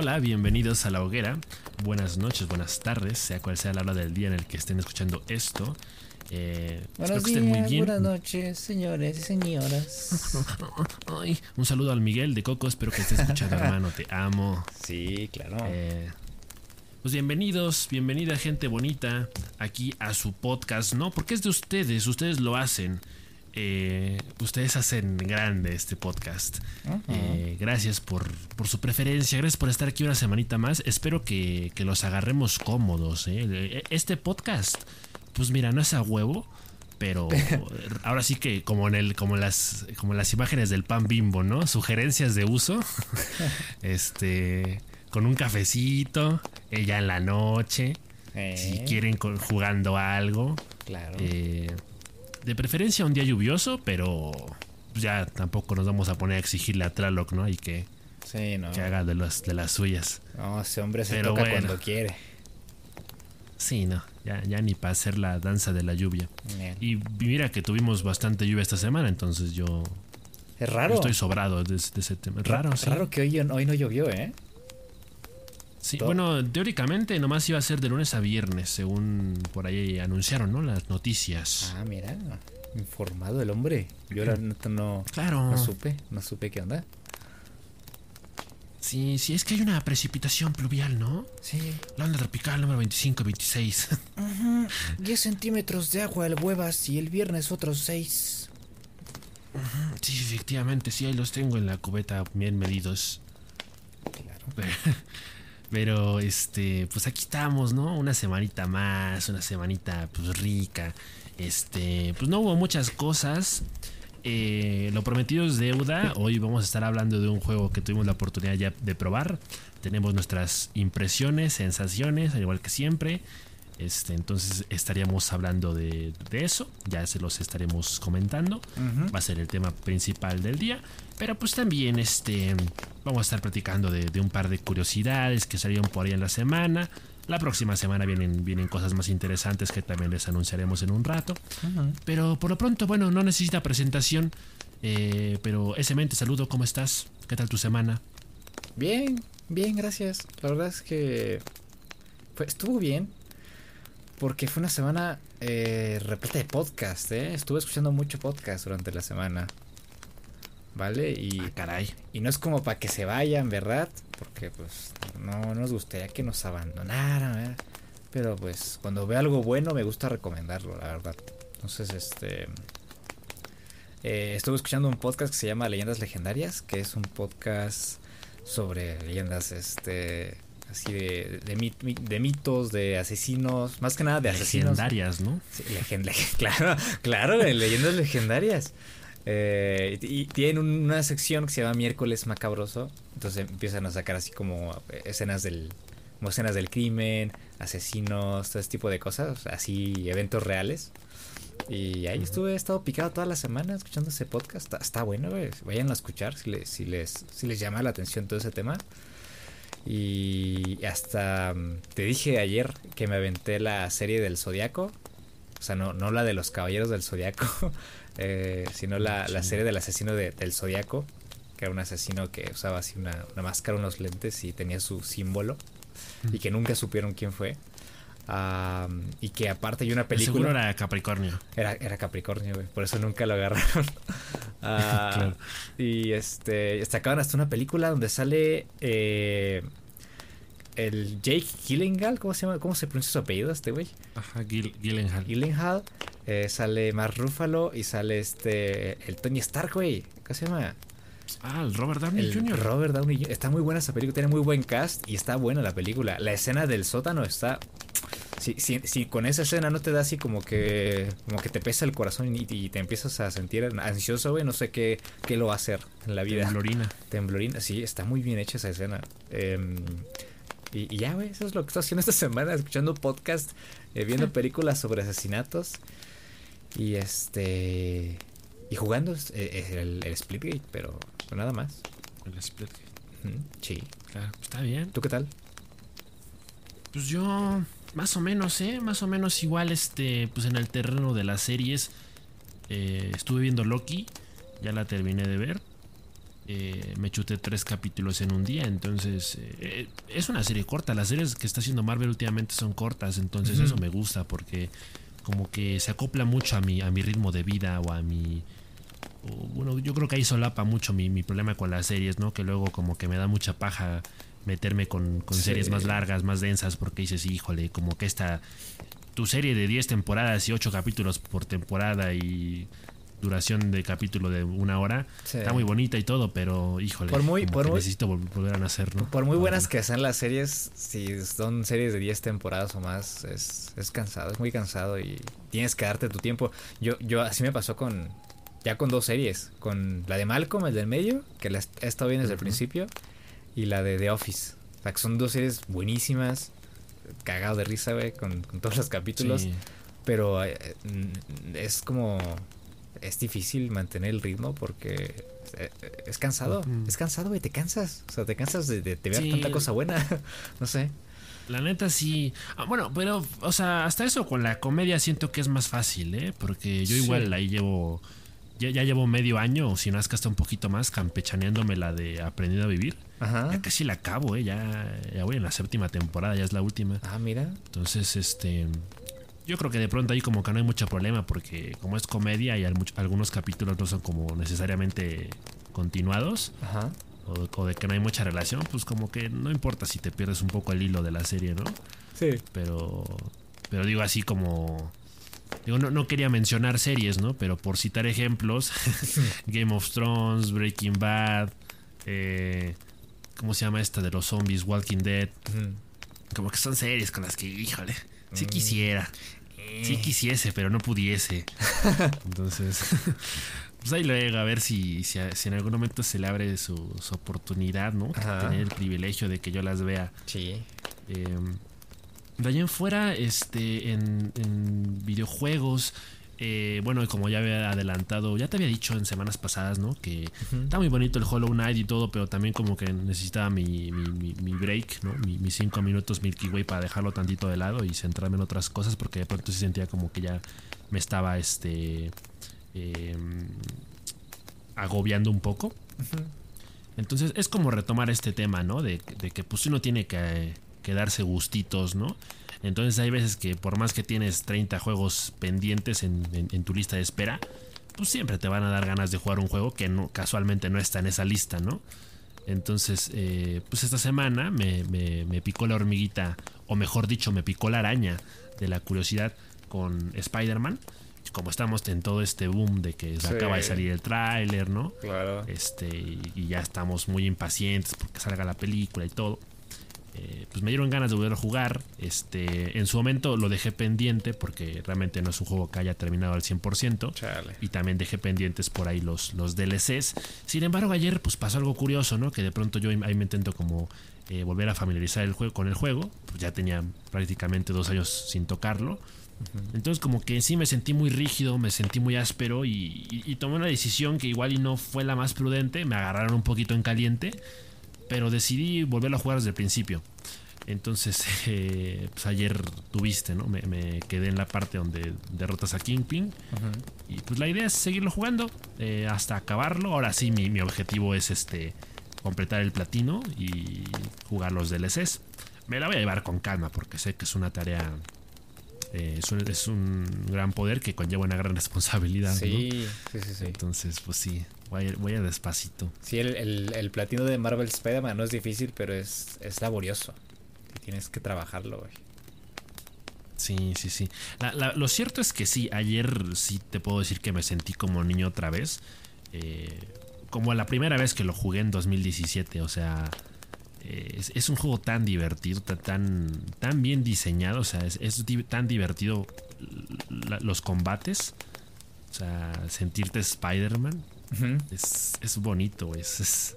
Hola, bienvenidos a la hoguera. Buenas noches, buenas tardes, sea cual sea la hora del día en el que estén escuchando esto. Eh, Buenos días, muy bien. buenas noches, señores y señoras. Ay, un saludo al Miguel de Coco, espero que estés escuchando, hermano, te amo. Sí, claro. Eh, pues bienvenidos, bienvenida gente bonita aquí a su podcast, ¿no? Porque es de ustedes, ustedes lo hacen. Eh, ustedes hacen grande este podcast. Eh, gracias por, su preferencia, gracias por estar aquí una semanita más. Espero que, los agarremos cómodos. ¿eh? Este podcast, pues mira, no es a huevo, pero ahora sí que como en el, como las, como las imágenes del pan bimbo, ¿no? Sugerencias de uso. este, con un cafecito, ella en la noche. Si quieren jugando algo. Claro. De preferencia un día lluvioso, pero ya tampoco nos vamos a poner a exigirle a Tlaloc, ¿no? Y que, que haga de, los, de las suyas. No, ese hombre se toca cuando quiere. Sí, no, ya, ya ni para hacer la danza de la lluvia. Y mira que tuvimos bastante lluvia esta semana, entonces yo... Es raro. Estoy sobrado de, ese tema. Raro, sí. raro que hoy, hoy no llovió, ¿eh? Sí, bueno, teóricamente nomás iba a ser de lunes a viernes, según por ahí anunciaron, ¿no? Las noticias. Ah, mira, informado el hombre. Yo la no, claro. no supe, no supe qué onda. Sí, sí, es que hay una precipitación pluvial, ¿no? Sí. La onda tropical número 25-26. 10 centímetros de agua el huevas y el viernes otros 6. Sí, efectivamente, sí, ahí los tengo en la cubeta bien medidos. Claro. Pero este, pues aquí estamos, ¿no? Una semanita más, una semanita pues rica. Este, pues no hubo muchas cosas. Eh, lo prometido es deuda. Hoy vamos a estar hablando de un juego que tuvimos la oportunidad ya de probar. Tenemos nuestras impresiones, sensaciones, al igual que siempre. Este, entonces estaríamos hablando de, eso, ya se los estaremos comentando. Va a ser el tema principal del día. Pero pues también este, vamos a estar platicando de, un par de curiosidades que salieron por ahí en la semana. La próxima semana vienen, vienen cosas más interesantes que también les anunciaremos en un rato. Pero por lo pronto, bueno, no necesita presentación. Eh, pero ese mente, saludo, ¿cómo estás? ¿Qué tal tu semana? Bien, bien, gracias. La verdad es que pues, estuvo bien porque fue una semana eh, repleta de podcast, ¿eh? Estuve escuchando mucho podcast durante la semana. ¿Vale? Y, ah, caray. Y no es como para que se vayan, ¿verdad? Porque pues no, nos gustaría que nos abandonaran, ¿verdad? Pero pues cuando veo algo bueno me gusta recomendarlo, la verdad. Entonces, este... Eh, estuve escuchando un podcast que se llama Leyendas Legendarias, que es un podcast sobre leyendas, este así de, de, mitos, de asesinos, más que nada de asesinos. Legendarias, ¿no? Sí, claro, claro, leyendas legendarias. Eh, y tienen una sección que se llama Miércoles Macabroso. Entonces empiezan a sacar así como escenas del, como escenas del crimen, asesinos, todo ese tipo de cosas, así eventos reales. Y ahí estuve, he estado picado toda la semana escuchando ese podcast. Está, bueno, Vayan a escuchar si les, si les, si les llama la atención todo ese tema. Y hasta mm, te dije ayer que me aventé la serie del Zodiaco. O sea, no, no la de los Caballeros del Zodiaco, eh, sino la, serie del asesino del Zodiaco, que era un asesino que usaba así una, máscara, unos lentes y tenía su símbolo. Y que nunca supieron quién fue. Y que aparte hay una película. Seguro era Capricornio. Era, era Capricornio, güey. Por eso nunca lo agarraron. Ah, y este. Sacaban hasta una película donde sale. Eh, el Jake Gyllenhaal, ¿cómo se llama? ¿Cómo se pronuncia su apellido este güey? Ajá, Gyllenhaal. Gyllenhaal. Eh, sale Mark Ruffalo y sale este. El Tony Stark, güey. ¿Cómo se llama? Ah, el Robert Downey el Jr. Robert Downey Jr. Está muy buena esa película, tiene muy buen cast y está buena la película. La escena del sótano está. Si, si, si con esa escena no te da así como que como que te pesa el corazón y, te empiezas a sentir ansioso, güey, no sé qué, qué lo va a hacer en la vida. Temblorina. Temblorina, sí, está muy bien hecha esa escena. Eh, y, ya, güey, eso es lo que estoy haciendo esta semana, escuchando podcast, eh, viendo películas sobre asesinatos. Y este. Y jugando eh, el, el, Splitgate, pero nada más. El sí. Claro, está bien. ¿Tú qué tal? Pues yo, más o menos, ¿eh? Más o menos igual, este, pues en el terreno de las series. Eh, estuve viendo Loki, ya la terminé de ver. eh, me chuté tres capítulos en un día, entonces eh, es una serie corta. Las series que está haciendo Marvel últimamente son cortas, entonces eso me gusta porque como que se acopla mucho a mi, a mi ritmo de vida o a mi... bueno, yo creo que ahí solapa mucho mi, mi problema con las series, ¿no? Que luego como que me da mucha paja meterme con, con Sí. series más largas, más densas, porque dices, híjole, como que esta... Tu serie de 10 temporadas y 8 capítulos por temporada y duración de capítulo de una hora Sí. está muy bonita y todo, pero híjole, Por muy- por muy- necesito vol- volver a nacer, ¿no? Por muy buenas que sean las series, si son series de 10 temporadas o más, es, es cansado, es muy cansado y tienes que darte tu tiempo. Yo, yo así me pasó con, ya con dos series, con la de Malcolm, el del medio, que la he estado bien desde el principio, y la de The Office. O sea, que son dos series buenísimas, cagado de risa, güey, con, con todos los capítulos, Sí. pero eh, es como, es difícil mantener el ritmo porque... eh, eh, Es cansado, es cansado, güey, te cansas. O sea, te cansas de, de- de ver Sí. tanta cosa buena. no sé. La neta sí. Ah, bueno, pero, o sea, hasta eso con la comedia siento que es más fácil, ¿eh? Porque yo Sí. igual ahí llevo. Ya, ya llevo medio año, o si no es que hasta un poquito más, campechaneándome la de Aprendido a Vivir. Ajá. Ya casi la acabo, ¿eh? Ya, ya voy en la séptima temporada, ya es la última. Ah, mira. Entonces, este. Yo creo que de pronto ahí como que no hay mucho problema, porque como es comedia y algunos capítulos no son como necesariamente continuados, Ajá. o, o de que no hay mucha relación, pues como que no importa si te pierdes un poco el hilo de la serie, ¿no? Sí. pero pero digo así como digo no, no quería mencionar series no pero por citar ejemplos Game of Thrones Breaking Bad eh, cómo se llama esta de los zombies Walking Dead como que son series con las que híjole sí Mm. quisiera sí Eh. quisiese pero no pudiese entonces pues ahí luego a ver si, si, si en algún momento se le abre su, su oportunidad no Ajá. tener el privilegio de que yo las vea Sí. eh, de allá en fuera, este, en, en videojuegos, eh, bueno, como ya había adelantado, ya te había dicho en semanas pasadas, ¿no? Que está muy bonito el Hollow Knight y todo, pero también como que necesitaba mi, mi, mi- mi break, ¿no? Mi- mis cinco minutos Milky Way para dejarlo tantito de lado y centrarme en otras cosas, porque de pronto sí sentía como que ya me estaba, este, em, agobiando un poco. Entonces es como retomar este tema, ¿no? De, de que pues uno tiene que, que darse gustitos, ¿no? Entonces hay veces que por más que tienes 30 juegos pendientes en, en- en tu lista de espera, pues siempre te van a dar ganas de jugar un juego que no, casualmente no está en esa lista, ¿no? Entonces, eh, pues esta semana me, me- me picó la hormiguita, o mejor dicho, me picó la araña de la curiosidad con Spider-Man. Como estamos en todo este boom de que se Sí. acaba de salir el tráiler, ¿no? Claro. este y, y ya estamos muy impacientes porque salga la película y todo Eh, pues me dieron ganas de volver a jugar. Este en su momento lo dejé pendiente porque realmente no es un juego que haya terminado al 100% Chale. y también dejé pendientes por ahí los, los DLCs sin embargo ayer pues pasó algo curioso no que de pronto yo ahí me intento como eh, volver a familiarizar el juego con el juego. Pues ya tenía prácticamente dos años sin tocarlo. Entonces como que sí me sentí muy rígido, me sentí muy áspero y, y- y tomé una decisión que igual y no fue la más prudente, me agarraron un poquito en caliente, pero decidí volverlo a jugar desde el principio. Entonces, eh, pues ayer tuviste, ¿no? Me, me quedé en la parte donde derrotas a Kingpin Ujú. y pues la idea es seguirlo jugando eh, hasta acabarlo. Ahora sí, mi, mi objetivo es este completar el platino y jugar los DLCs. Me la voy a llevar con calma porque sé que es una tarea eh, es, un, es un gran poder que conlleva una gran responsabilidad. ¿no? Sí, sí, sí, sí. Entonces, pues sí, voy voy a despacito. Sí, el, el, el platino de Marvel Spider-Man no es difícil, pero es, es laborioso. Tienes que trabajarlo, güey. Sí, sí, sí. La- la- lo cierto es que sí, ayer sí te puedo decir que me sentí como niño otra vez. Eh, como la primera vez que lo jugué en 2017. O sea, eh, es, es un juego tan divertido, ta- tan, tan bien diseñado. O sea, es, es di- tan divertido la- los combates. O sea, sentirte Spider-Man Es, es bonito, es, es,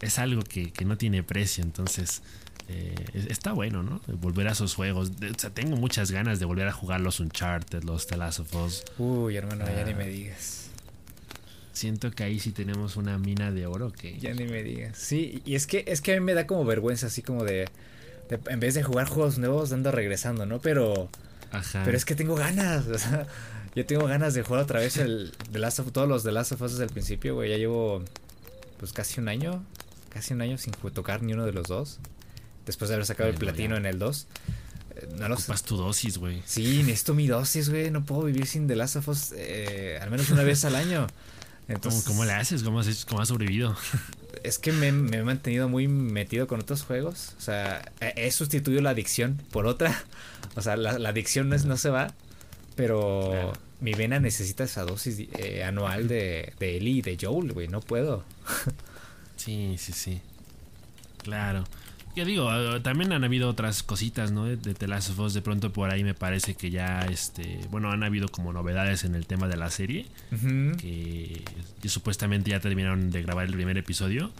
es algo que, que no tiene precio, entonces eh, es- está bueno, ¿no? Volver a esos juegos. De- o sea, tengo muchas ganas de volver a jugar los Uncharted, los The Last of Us. Uy, hermano, ya Ah. ni me digas. Siento que ahí sí tenemos una mina de oro que... Ya ni me digas. Sí, y es que, es que a mí me da como vergüenza, así como de, de- en vez de jugar juegos nuevos, ando regresando, ¿no? Pero, Ajá. pero es que tengo ganas, o sea, yo tengo ganas de jugar otra vez el The Last of, todos los The Last of Us desde el principio, güey. Ya llevo pues casi un año, casi un año sin tocar ni uno de los dos. Después de haber sacado el platino en el 2. Eh, no tu dosis, güey. Sí, necesito mi dosis, güey. No puedo vivir sin The Last of Us eh, al menos una vez al año. Entonces, ¿Cómo, le haces? ¿Cómo has, cómo has sobrevivido? Es que me, he mantenido muy metido con otros juegos. O sea, he, sustituido la adicción por otra. O sea, la, adicción no, es, no se va. Pero mi vena necesita esa dosis eh, anual de, de Ellie y de Joel, güey. No puedo. sí, sí, sí. Claro. Ya digo, ah, también han habido otras cositas, ¿no? De, The Last of Us, de pronto por ahí me parece que ya, este, bueno, han habido como novedades en el tema de la serie, que, supuestamente ya terminaron de grabar el primer episodio.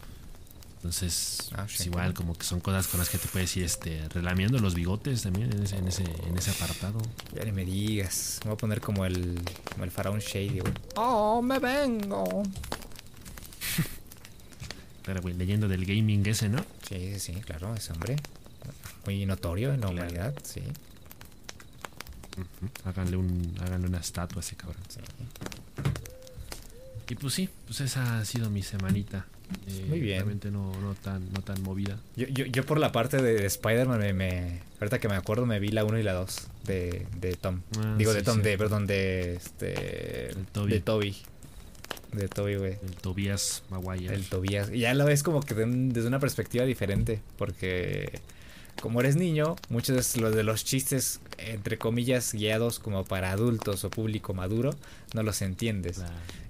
Entonces, ah, pues igual como que son cosas con las que te puedes ir este, relamiendo los bigotes también en ese, en ese, en ese apartado. Ya ni me digas. Me voy a poner como el, como el faraón Shady, ¡Oh, me vengo! Claro, güey, leyendo del gaming ese, ¿no? Sí, sí, claro, ese hombre. Muy notorio en la humanidad, sí. háganle, un, háganle una estatua a ese cabrón. Y pues sí, pues esa ha sido mi semanita. Eh, Muy bien. Realmente no, no, tan, no tan movida. Yo, yo, yo por la parte de, Spider-Man, me, me, ahorita que me acuerdo, me vi la 1 y la 2 de, de Tom. Ah, Digo, de Tom, de, perdón, de, este, de Toby de Toby, güey. El Tobias Maguire. El Tobias. Y ya lo ves como que desde una perspectiva diferente, porque como eres niño, muchos de los, de los chistes, entre comillas, guiados como para adultos o público maduro, no los entiendes.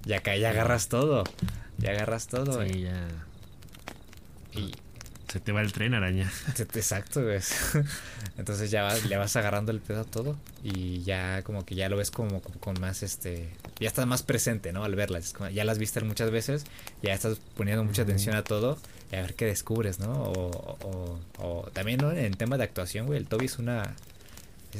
Ya acá ya agarras todo. Ya agarras todo. Sí, ya. Y se te va el tren, araña. Exacto, güey. Entonces ya le vas agarrando el pedo a todo y ya como que ya lo ves como, con más este... Ya estás más presente, ¿no? Al verlas. Ya las viste muchas veces, ya estás poniendo mucha atención a todo y a ver qué descubres, ¿no? O, o, también, ¿no? En tema de actuación, güey, el Toby es una...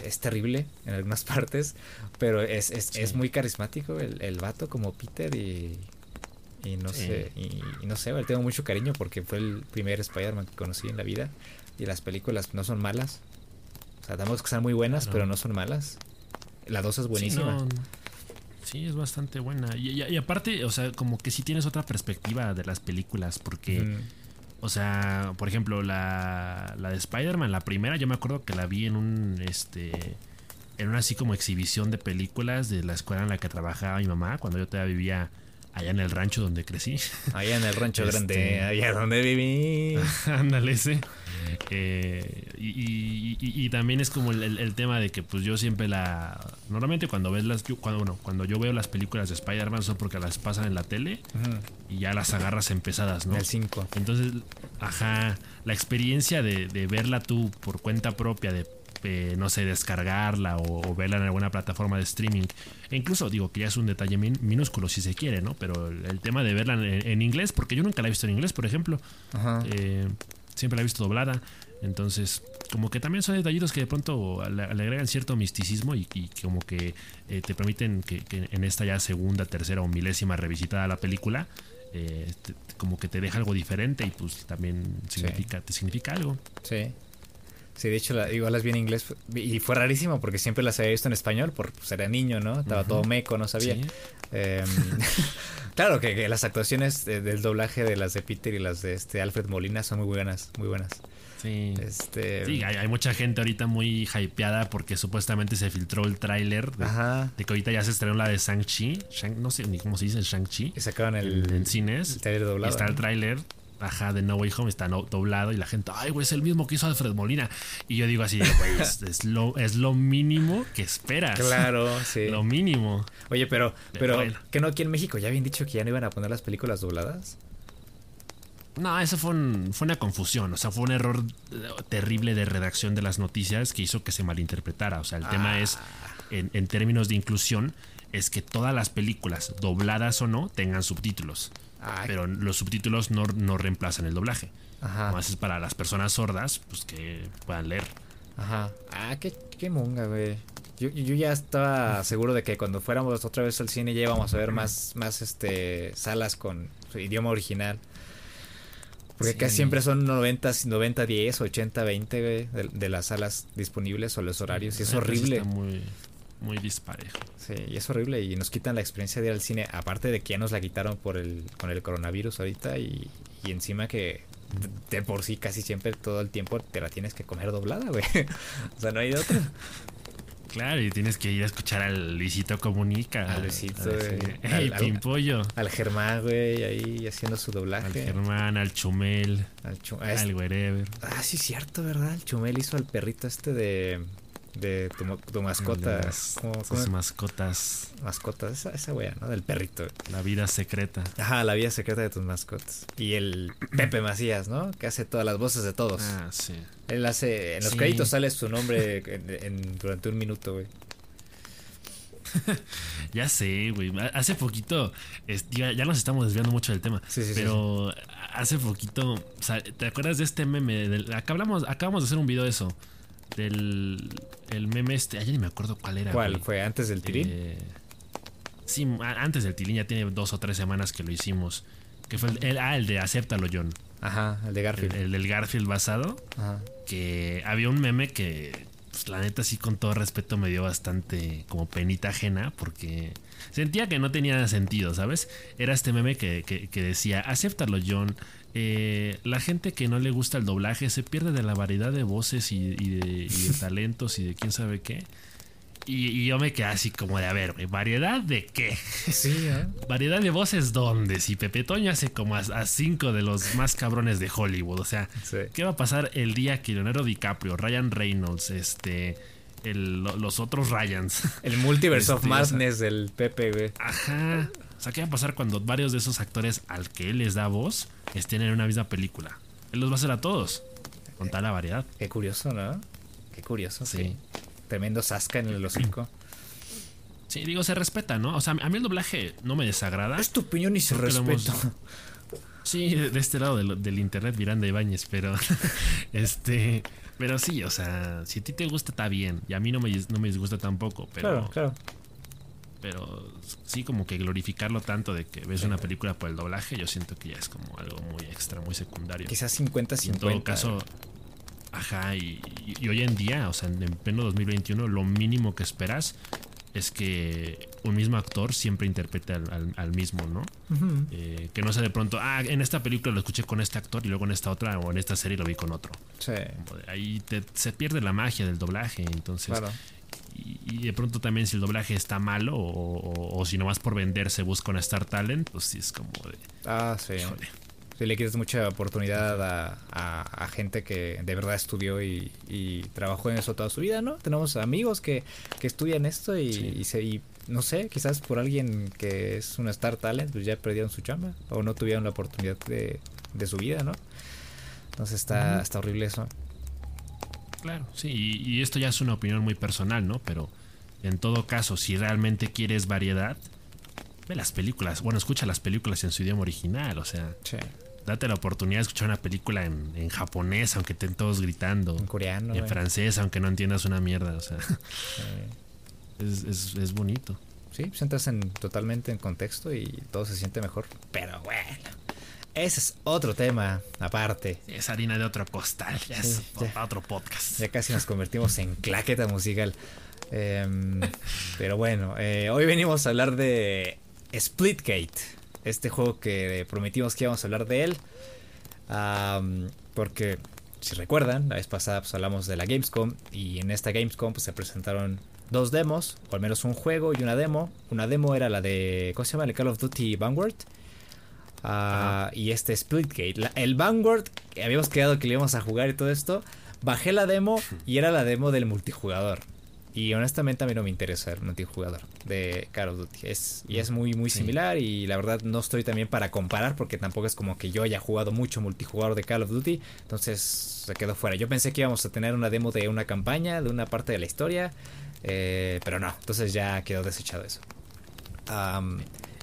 Es terrible en algunas partes, pero es, es, es muy carismático el, el vato como Peter y y no sé, y, no sé, le tengo mucho cariño porque fue el primer Spider-Man que conocí en la vida. Y las películas no son malas. O sea, damos que sean muy buenas, pero no son malas. La dos es buenísima. Sí, es bastante buena. Y, aparte, o sea, como que si tienes otra perspectiva de las películas, porque, o sea, por ejemplo, la, la de Spider-Man, la primera, yo me acuerdo que la vi en un, este, en una así como exhibición de películas de la escuela en la que trabajaba mi mamá, cuando yo todavía vivía allá en el rancho donde crecí. Allá en el rancho grande, este, allá donde viví. Ándale, sí. Eh, y, también es como el, tema de que pues yo siempre la... Normalmente cuando ves las... cuando, bueno, cuando yo veo las películas de Spider-Man son porque las pasan en la tele y ya las agarras empezadas, ¿no? El 5. Entonces, ajá, la experiencia de, de verla tú por cuenta propia, de eh, no sé, descargarla o, verla en alguna plataforma de streaming. E incluso digo que ya es un detalle minúsculo si se quiere, ¿no? Pero el, tema de verla en, inglés, porque yo nunca la he visto en inglés, por ejemplo. Eh, siempre la he visto doblada. Entonces, como que también son detallitos que de pronto le, agregan cierto misticismo y, como que eh, te permiten que, en esta ya segunda, tercera o milésima revisitada la película, como que te deja algo diferente y pues también significa, te significa algo. Sí. Sí, de hecho, la, igual las vi en inglés y fue rarísimo porque siempre las había visto en español, porque pues, era niño, ¿no? Estaba todo meco, no sabía. Em, claro que, las actuaciones del doblaje de las de Peter y las de este Alfred Molina son muy buenas, muy buenas. Sí. Este... Sí, hay, mucha gente ahorita muy hypeada porque supuestamente se filtró el tráiler de, de, que ahorita ya se estrenó la de Shang-Chi. no sé ni cómo se dice, Shang-Chi. Y sacaban el, en, cines. doblado. Y está el tráiler Ajá, de No Way Home está doblado y la gente, ay, güey, es el mismo que hizo Alfred Molina. Y yo digo así, güey, es, lo, es lo mínimo que esperas. Claro, sí. Lo mínimo. Oye, pero, pero, ¿que no aquí en México ya habían dicho que ya no iban a poner las películas dobladas? No, eso fue, fue una confusión, o sea, fue un error eh, terrible de redacción de las noticias que hizo que se malinterpretara. O sea, el tema ah. es, en, en términos de inclusión, es que todas las películas, dobladas o no, tengan subtítulos. Pero los subtítulos no, no, reemplazan el doblaje. Ajá. Más es para las personas sordas, pues que puedan leer. Ajá. Ah, qué, qué monga, güey. Yo, yo, ya estaba seguro de que cuando fuéramos otra vez al cine ya íbamos a ver más, más este salas con idioma original. Porque casi siempre son 90, 90, 10, 80, 20 güey, de, las salas disponibles o los horarios. Y es horrible. Está muy, muy disparejo. Sí, y es horrible y nos quitan la experiencia de ir al cine, aparte de que ya nos la quitaron por el, con el coronavirus ahorita y, y encima que de por sí casi siempre todo el tiempo te la tienes que comer doblada, güey. o sea, no hay de otra. Claro, y tienes que ir a escuchar al Luisito Comunica. Al Luisito, al, Al- Pimpollo. Al Germán, güey, ahí haciendo su Al doblaje. Germán, al Chumel, Al Chu- ah, es- al Wherever. Ah, sí, cierto, ¿verdad? El Chumel hizo al perrito este de. De tu, tu mascota. De las- ¿Cómo- cómo? mascotas. Mascota, esa, esa wea, ¿no? Del perrito. La vida secreta. Ajá, la vida secreta de tus mascotas. Y el Pepe Macías, ¿no? Que hace todas las voces de todos. Ah, sí. Él hace. En los Sí. créditos sale su nombre en- en- durante un minuto, güey. Ya sé, güey. Hace poquito, es- ya, ya nos estamos desviando mucho del tema. Sí, sí, sí, pero hace poquito, o sea, ¿te acuerdas de este meme? Del, acá hablamos, acabamos de hacer un video de eso. Del el meme este. Ayer ni me acuerdo cuál era. ¿Cuál? güey. ¿Fue antes del tirín? Eh, sí, antes del Tilín, ya tiene dos o tres semanas que lo hicimos. Que fue el, el- ah, el de Acéptalo, John. Ajá, el de El, Garfield. el del Garfield basado. Ajá. Que había un meme que, pues, la neta, sí, con todo respeto, me dio bastante como penita ajena. Porque sentía que no tenía sentido, ¿sabes? Era este meme que, que- que decía: Acéptalo, John. Eh, la gente que no le gusta el doblaje se pierde de la variedad de voces y, y de, y de talentos y de quién sabe qué. Y, y yo me quedé así como de, a ver, ¿variedad de qué? Sí, ¿eh? ¿Variedad de voces dónde? Si Pepe Toño hace como a, a cinco de los más cabrones de Hollywood. O sea, Sí. ¿qué va a pasar el día que Leonardo DiCaprio, Ryan Reynolds, este, el- lo- los otros Ryans? El Multiverse of Este, o sea- Madness del Pepe, güey. Ajá. O sea, ¿qué va a pasar cuando varios de esos actores al que él les da voz estén en una misma película? Él los va a hacer a todos. Con tal la variedad. Qué curioso, ¿no? Qué curioso. Sí. Tremendo Sasca en el hocico. Sí, digo, se respeta, ¿no? O sea, a mí el doblaje no me desagrada. Es tu opinión y se lo hemos-. Sí, de, de este lado del, del internet Miranda Ibáñez, pero este, pero sí, o sea, si a ti te gusta está bien y a mí no me, no me disgusta tampoco, pero Claro, claro. Pero sí como que glorificarlo tanto de que ves una película por el doblaje, yo siento que ya es como algo muy extra, muy secundario. Quizás Y 50-50. en todo caso, ajá, y, hoy en día, o sea, en pleno 2021, lo mínimo que esperas es que un mismo actor siempre interprete al, al- al mismo, ¿no? Eh, que no sea de pronto, ah, en esta película lo escuché con este actor y luego en esta otra o en esta serie lo vi con otro. Sí, Como de Ahí te- se pierde la magia del doblaje, entonces... claro. Y, y de pronto también si el doblaje está malo o, o- o si nomás por vender se busca un Star Talent, pues sí es como de... Ah, sí. híjole. Sí, le quitas mucha oportunidad a, a- a gente que de verdad estudió y, y trabajó en eso toda su vida, ¿no? Tenemos amigos que, que estudian esto y, Sí. y se, y no sé, quizás por alguien que es un star talent, pues ya perdieron su chamba o no tuvieron la oportunidad de, de su vida, ¿no? Entonces está, está horrible eso. Claro, sí, y, y esto ya es una opinión muy personal, ¿no? Pero en todo caso, si realmente quieres variedad, ve las películas, bueno, escucha las películas en su idioma original, o sea, Sí. date la oportunidad de escuchar una película en, en japonés, aunque estén todos gritando, En coreano. en francés, aunque no entiendas una mierda, o sea, Sí. es, es- es bonito. Sí, pues entras en, totalmente en contexto y todo se siente mejor. Pero bueno, ese es otro tema aparte. Es harina de otro costal, Sí, es ya. otro podcast. Ya casi nos convertimos en claqueta musical. Em, pero bueno, eh, hoy venimos a hablar de Splitgate. Este juego que prometimos que íbamos a hablar de él. Porque, si recuerdan, la vez pasada pues, hablamos de la Gamescom. Y en esta Gamescom pues, se presentaron dos demos, o al menos un juego y una demo. Una demo era la de, ¿cómo se llama? El Call of Duty Vanguard. Ah, y este Splitgate. La- el Vanguard, que habíamos quedado que le íbamos a jugar y todo esto. Bajé la demo y era la demo del multijugador. Y honestamente a mí no me interesa el multijugador de Call of Duty. Es, y es muy, muy Sí. similar. Y la verdad no estoy también para comparar porque tampoco es como que yo haya jugado mucho multijugador de Call of Duty. Entonces se quedó fuera. Yo pensé que íbamos a tener una demo de una campaña, de una parte de la historia. eh, pero no, entonces ya quedó desechado eso.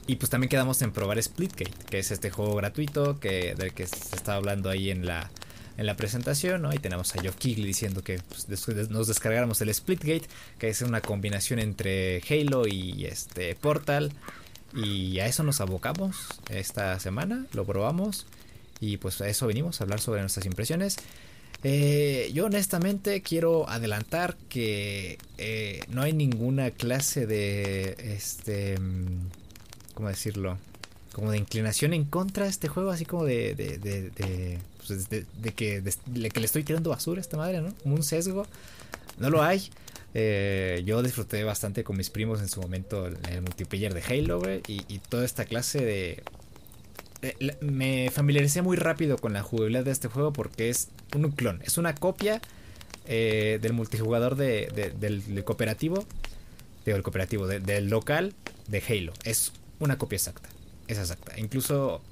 Y pues también quedamos en probar Splitgate, que es este juego gratuito que, del que se estaba hablando ahí en la, en la presentación, ¿no? Y tenemos a Geoff Keighley diciendo que pues, nos descargáramos el Splitgate, que es una combinación entre Halo y este Portal. Y a eso nos abocamos esta semana, lo probamos. Y pues a eso venimos a hablar sobre nuestras impresiones. Eh, yo honestamente quiero adelantar que eh, no hay ninguna clase de, este, ¿cómo decirlo? Como de inclinación en contra de este juego, así como de, de, de, de, pues, de que, le estoy tirando basura a esta madre, ¿no? Un sesgo. No lo hay. Eh, yo disfruté bastante con mis primos en su momento el multiplayer de Halo, güey, y, y toda esta clase de, eh, me familiaricé muy rápido con la jugabilidad de este juego porque es un clon, es una copia eh, del multijugador de, del, cooperativo, digo, el cooperativo, del local de Halo. Es una copia exacta, es exacta. Incluso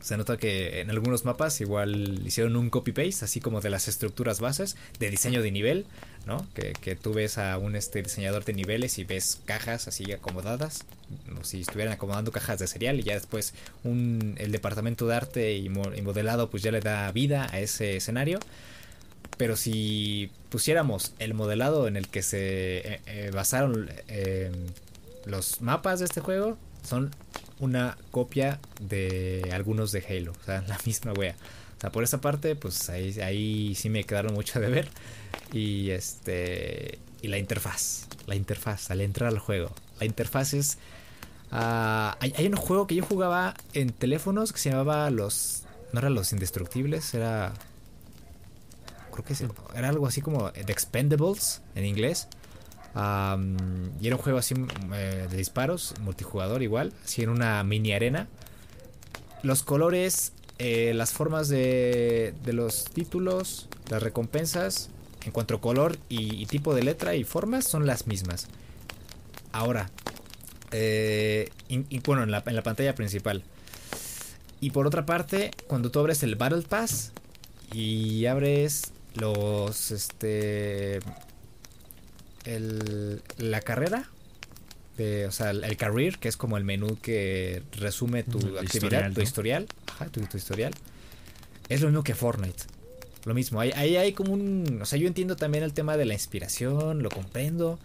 se nota que en algunos mapas igual hicieron un copy-paste, así como de las estructuras bases de diseño de nivel, ¿no? Que, que, tú ves a un este, diseñador de niveles y ves cajas así acomodadas, como si estuvieran acomodando cajas de cereal y ya después un, el departamento de arte y, modelado pues ya le da vida a ese escenario. Pero si pusiéramos el modelado en el que se eh, eh, basaron eh, los mapas de este juego, son una copia de algunos de Halo, o sea, la misma wea. O sea, por esa parte, pues ahí, ahí sí me quedaron mucho de ver. Y este. Y la interfaz. La interfaz, al entrar al juego. La interfaz es. Hay, hay, un juego que yo jugaba en teléfonos que se llamaba los. No eran los indestructibles, era. Creo que era algo así como The Expendables en inglés y era un juego así eh, de disparos, multijugador igual, así en una mini arena. Los colores, eh, las formas de, de, los títulos, las recompensas, en cuanto a color y, tipo de letra y formas, son las mismas. Ahora, eh, bueno, en la, en la pantalla principal. Y por otra parte, cuando tú abres el Battle Pass y abres los este el, la carrera, de, o sea, el, career, que es como el menú que resume tu actividad, tu historial, tu, historial, es lo mismo que Fortnite. Lo mismo, ahí, hay como un... O sea, yo entiendo también el tema de la inspiración, lo comprendo.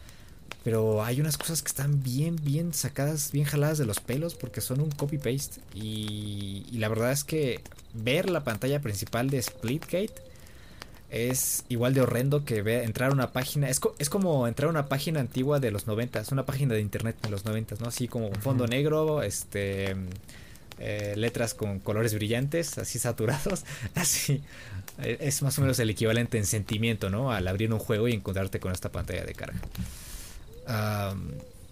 Pero hay unas cosas que están bien, bien sacadas, bien jaladas de los pelos porque son un copy-paste. Y, y, la verdad es que ver la pantalla principal de Splitgate es igual de horrendo que ver, entrar a una página. Es, es, como entrar a una página antigua de los 90, es una página de internet de los 90, ¿no? Así como un fondo negro, este. Eh, letras con colores brillantes, así saturados, así. Eh, es más o menos el equivalente en sentimiento, ¿no? Al abrir un juego y encontrarte con esta pantalla de carga.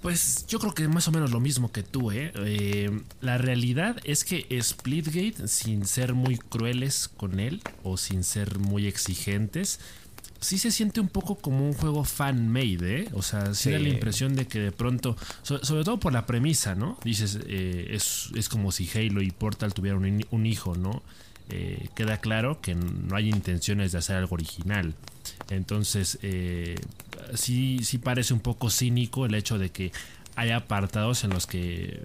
Pues yo creo que más o menos lo mismo que tú, ¿eh? ¿eh? La realidad es que Splitgate, sin ser muy crueles con él o sin ser muy exigentes, sí se siente un poco como un juego fan-made, ¿eh? O sea, sí, da la impresión de que de pronto, sobre todo por la premisa, ¿no? Dices, eh, es, es, como si Halo y Portal tuvieran un, hijo, ¿no? Eh, queda claro que no hay intenciones de hacer algo original. Entonces, eh, sí, sí parece un poco cínico el hecho de que haya apartados en los que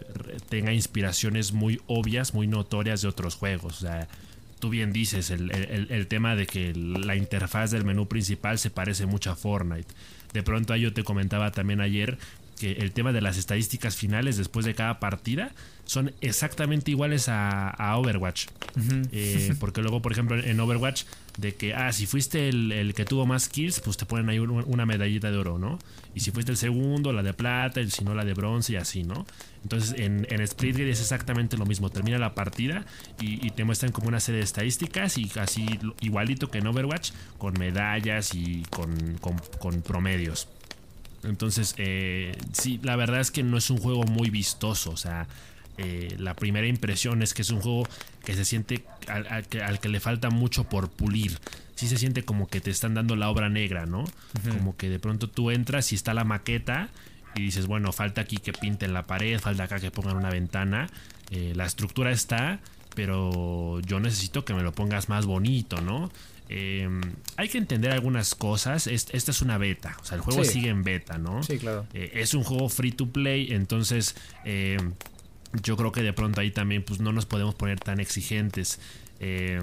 tenga inspiraciones muy obvias, muy notorias de otros juegos. O sea, tú bien dices, el, el, tema de que la interfaz del menú principal se parece mucho a Fortnite. De pronto yo te comentaba también ayer que el tema de las estadísticas finales después de cada partida son exactamente iguales a, Overwatch. Eh, porque luego, por ejemplo, en Overwatch, de que, ah, si fuiste el, que tuvo más kills, pues te ponen ahí una medallita de oro, ¿no? Y si fuiste el segundo, la de plata, y si no, la de bronce y así, ¿no? Entonces en, en Splitgate es exactamente lo mismo. Termina la partida y, te muestran como una serie de estadísticas y casi igualito que en Overwatch, con medallas y con, con promedios. Entonces, eh, sí, la verdad es que no es un juego muy vistoso. O sea, eh, la primera impresión es que es un juego que se siente al, que, le falta mucho por pulir. Sí se siente como que te están dando la obra negra, ¿no? Como que de pronto tú entras y está la maqueta y dices, bueno, falta aquí que pinten la pared, falta acá que pongan una ventana. Eh, la estructura está, pero yo necesito que me lo pongas más bonito, ¿no? Em, hay que entender algunas cosas. Esta es una beta, o sea, el juego sigue en beta, ¿no? Sí, claro. Eh, es un juego free to play, entonces em, yo creo que de pronto ahí también pues no nos podemos poner tan exigentes. Em,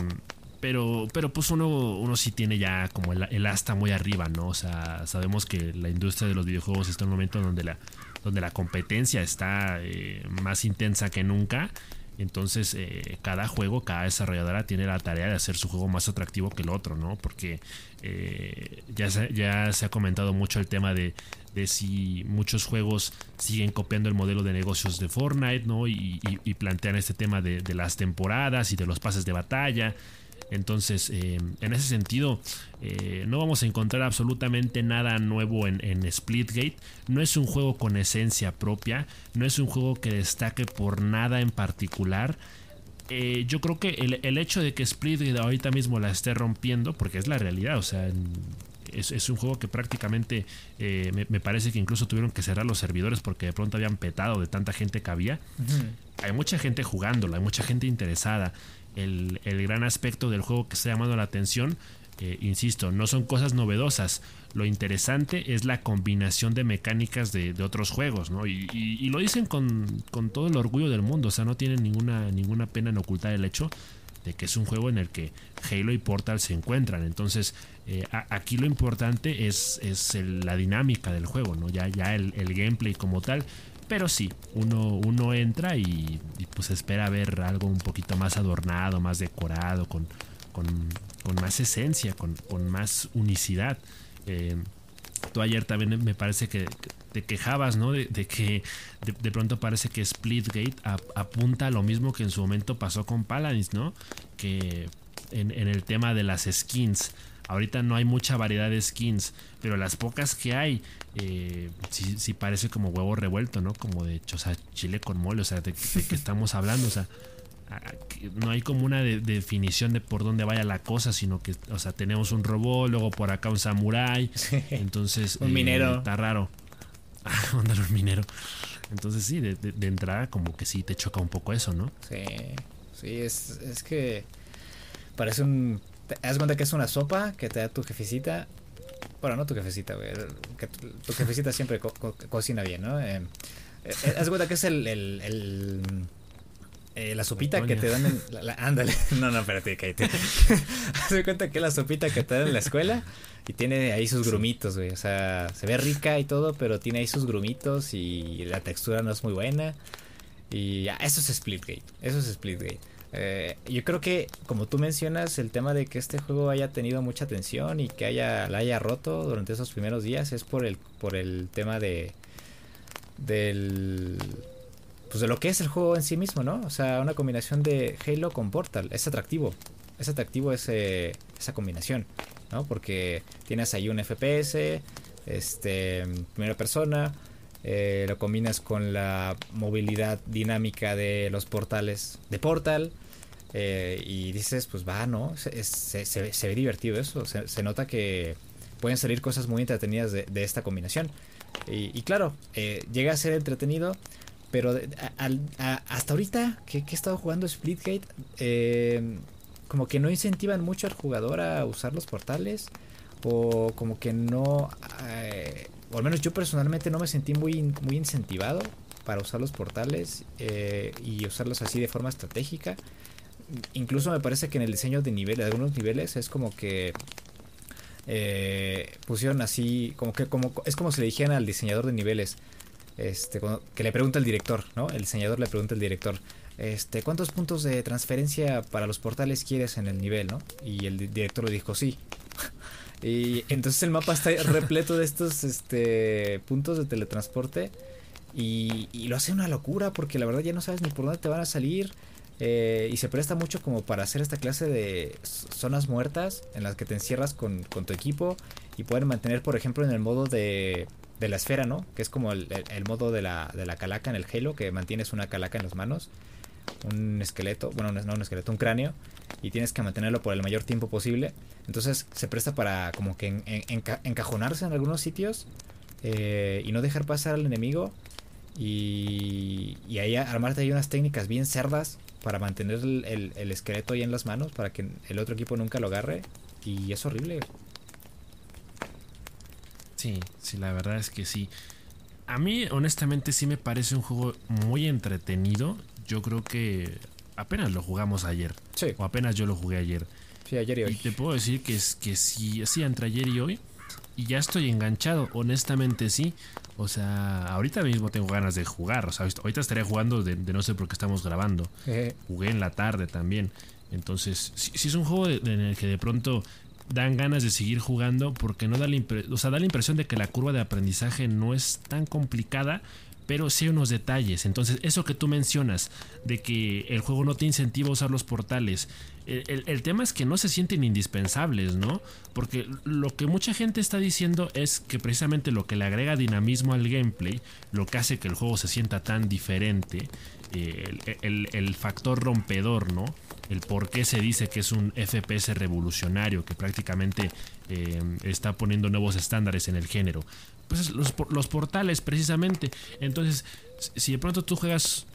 pero, pero pues uno, uno sí tiene ya como el, asta muy arriba, ¿no? O sea, sabemos que la industria de los videojuegos está en un momento donde la, donde la competencia está eh, más intensa que nunca. Entonces, eh, cada juego, cada desarrolladora tiene la tarea de hacer su juego más atractivo que el otro, ¿no? Porque eh, ya, se, ya se ha comentado mucho el tema de, si muchos juegos siguen copiando el modelo de negocios de Fortnite, ¿no? Y, plantean este tema de, de, las temporadas y de los pases de batalla. Entonces, eh, en ese sentido, eh, no vamos a encontrar absolutamente nada nuevo en, Splitgate. No es un juego con esencia propia, no es un juego que destaque por nada en particular. Eh, yo creo que el, hecho de que Splitgate ahorita mismo la esté rompiendo, porque es la realidad, o sea, es, un juego que prácticamente me, parece que incluso tuvieron que cerrar los servidores porque de pronto habían petado de tanta gente que había. Hay mucha gente jugándolo, hay mucha gente interesada el, gran aspecto del juego que está llamando la atención. Eh, insisto, no son cosas novedosas. Lo interesante es la combinación de mecánicas de, otros juegos, ¿no? Y, lo dicen con, todo el orgullo del mundo. O sea, no tienen ninguna, ninguna pena en ocultar el hecho de que es un juego en el que Halo y Portal se encuentran. Entonces, eh, aquí lo importante es, es la dinámica del juego, ¿no? Ya, ya el, el gameplay como tal pero sí, uno, uno entra y, pues espera ver algo un poquito más adornado, más decorado, con, con, más esencia, con, más unicidad. Eh, tú ayer también me parece que te quejabas, ¿no? De, que de, pronto parece que Splitgate apunta a lo mismo que en su momento pasó con Paladins, ¿no? Que en, en el tema de las skins Ahorita no hay mucha variedad de skins, pero las pocas que hay, eh, sí, parece como huevo revuelto, ¿no? Como de hecho, o sea, chile con mole, o sea, de, qué estamos hablando, o sea, no hay como una definición de por dónde vaya la cosa, sino que, o sea, tenemos un robot, luego por acá un samurái, entonces... un minero. Eh, está raro. Ándale, un minero. Entonces sí, de, entrada como que sí te choca un poco eso, ¿no? Sí, sí, es, es que parece un haz cuenta que es una sopa que te da tu jefecita. Bueno, no tu jefecita, güey. Que tu, jefecita siempre cocina bien, ¿no? Eh, eh, haz cuenta que es el, el, eh, la sopita que te dan en la, ándale no no espérate cállate haz cuenta que es la sopita que te dan en la escuela y tiene ahí sus grumitos güey o sea se ve rica y todo pero tiene ahí sus grumitos y la textura no es muy buena y ya, eso es Splitgate eso es Splitgate eh, yo creo que, como tú mencionas, el tema de que este juego haya tenido mucha atención y que haya, la haya roto durante esos primeros días es por el, por el tema de. del. Pues de lo que es el juego en sí mismo, ¿no? O sea, una combinación de Halo con Portal. Es atractivo. Es atractivo ese, esa combinación, ¿no? Porque tienes ahí un FPS, este, primera persona. Eh, lo combinas con la movilidad dinámica de los portales de Portal. Eh, y dices, pues va, ¿no? Se, ve divertido eso. Se, nota que pueden salir cosas muy entretenidas de, esta combinación. Y, claro, eh, llega a ser entretenido. Pero hasta ahorita que, he estado jugando Splitgate, eh, como que no incentivan mucho al jugador a usar los portales. O como que no... o al menos yo personalmente no me sentí muy, muy incentivado para usar los portales y usarlos así de forma estratégica incluso me parece que en el diseño de niveles, de algunos niveles, es como que eh, pusieron así, como que como es como si le dijeran al diseñador de niveles, este, que le pregunta el director, ¿no? El diseñador le pregunta al director, este, ¿cuántos puntos de transferencia para los portales quieres en el nivel, no? Y el director le dijo sí. y entonces el mapa está repleto de estos este, puntos de teletransporte. Y, y, lo hace una locura porque la verdad ya no sabes ni por dónde te van a salir. Eh, y se presta mucho como para hacer esta clase de zonas muertas en las que te encierras con, tu equipo y pueden mantener, por ejemplo, en el modo de, de la esfera, ¿no? Que es como el, modo de la, de la, calaca en el Halo, que mantienes una calaca en las manos, un esqueleto, bueno, no un esqueleto, un cráneo, y tienes que mantenerlo por el mayor tiempo posible. Entonces se presta para como que encajonarse en algunos sitios eh, y no dejar pasar al enemigo. Y, y ahí armarte ahí unas técnicas bien cerdas para mantener el, esqueleto ahí en las manos para que el otro equipo nunca lo agarre. Y es horrible. Sí, sí, la verdad es que sí. A mí, honestamente, sí me parece un juego muy entretenido. Yo creo que apenas lo jugamos ayer. Sí. O apenas yo lo jugué ayer. Sí, ayer y hoy. Y te puedo decir que, es, que sí, sí, entre ayer y hoy. Y ya estoy enganchado, honestamente sí. O sea, ahorita mismo tengo ganas de jugar. O sea, ahorita estaría jugando de, no sé por qué estamos grabando. Jugué en la tarde también. Entonces, sí, es un juego en el que de pronto dan ganas de seguir jugando porque no da la, o sea, da la impresión de que la curva de aprendizaje no es tan complicada, pero sí unos detalles. Entonces, eso que tú mencionas, de que el juego no te incentiva a usar los portales, el, tema es que no se sienten indispensables, ¿no? Porque lo que mucha gente está diciendo es que precisamente lo que le agrega dinamismo al gameplay, lo que hace que el juego se sienta tan diferente, eh, el, factor rompedor, ¿no? El por qué se dice que es un FPS revolucionario, que prácticamente eh, está poniendo nuevos estándares en el género. Pues los, los portales, precisamente. Entonces, si de pronto tú juegas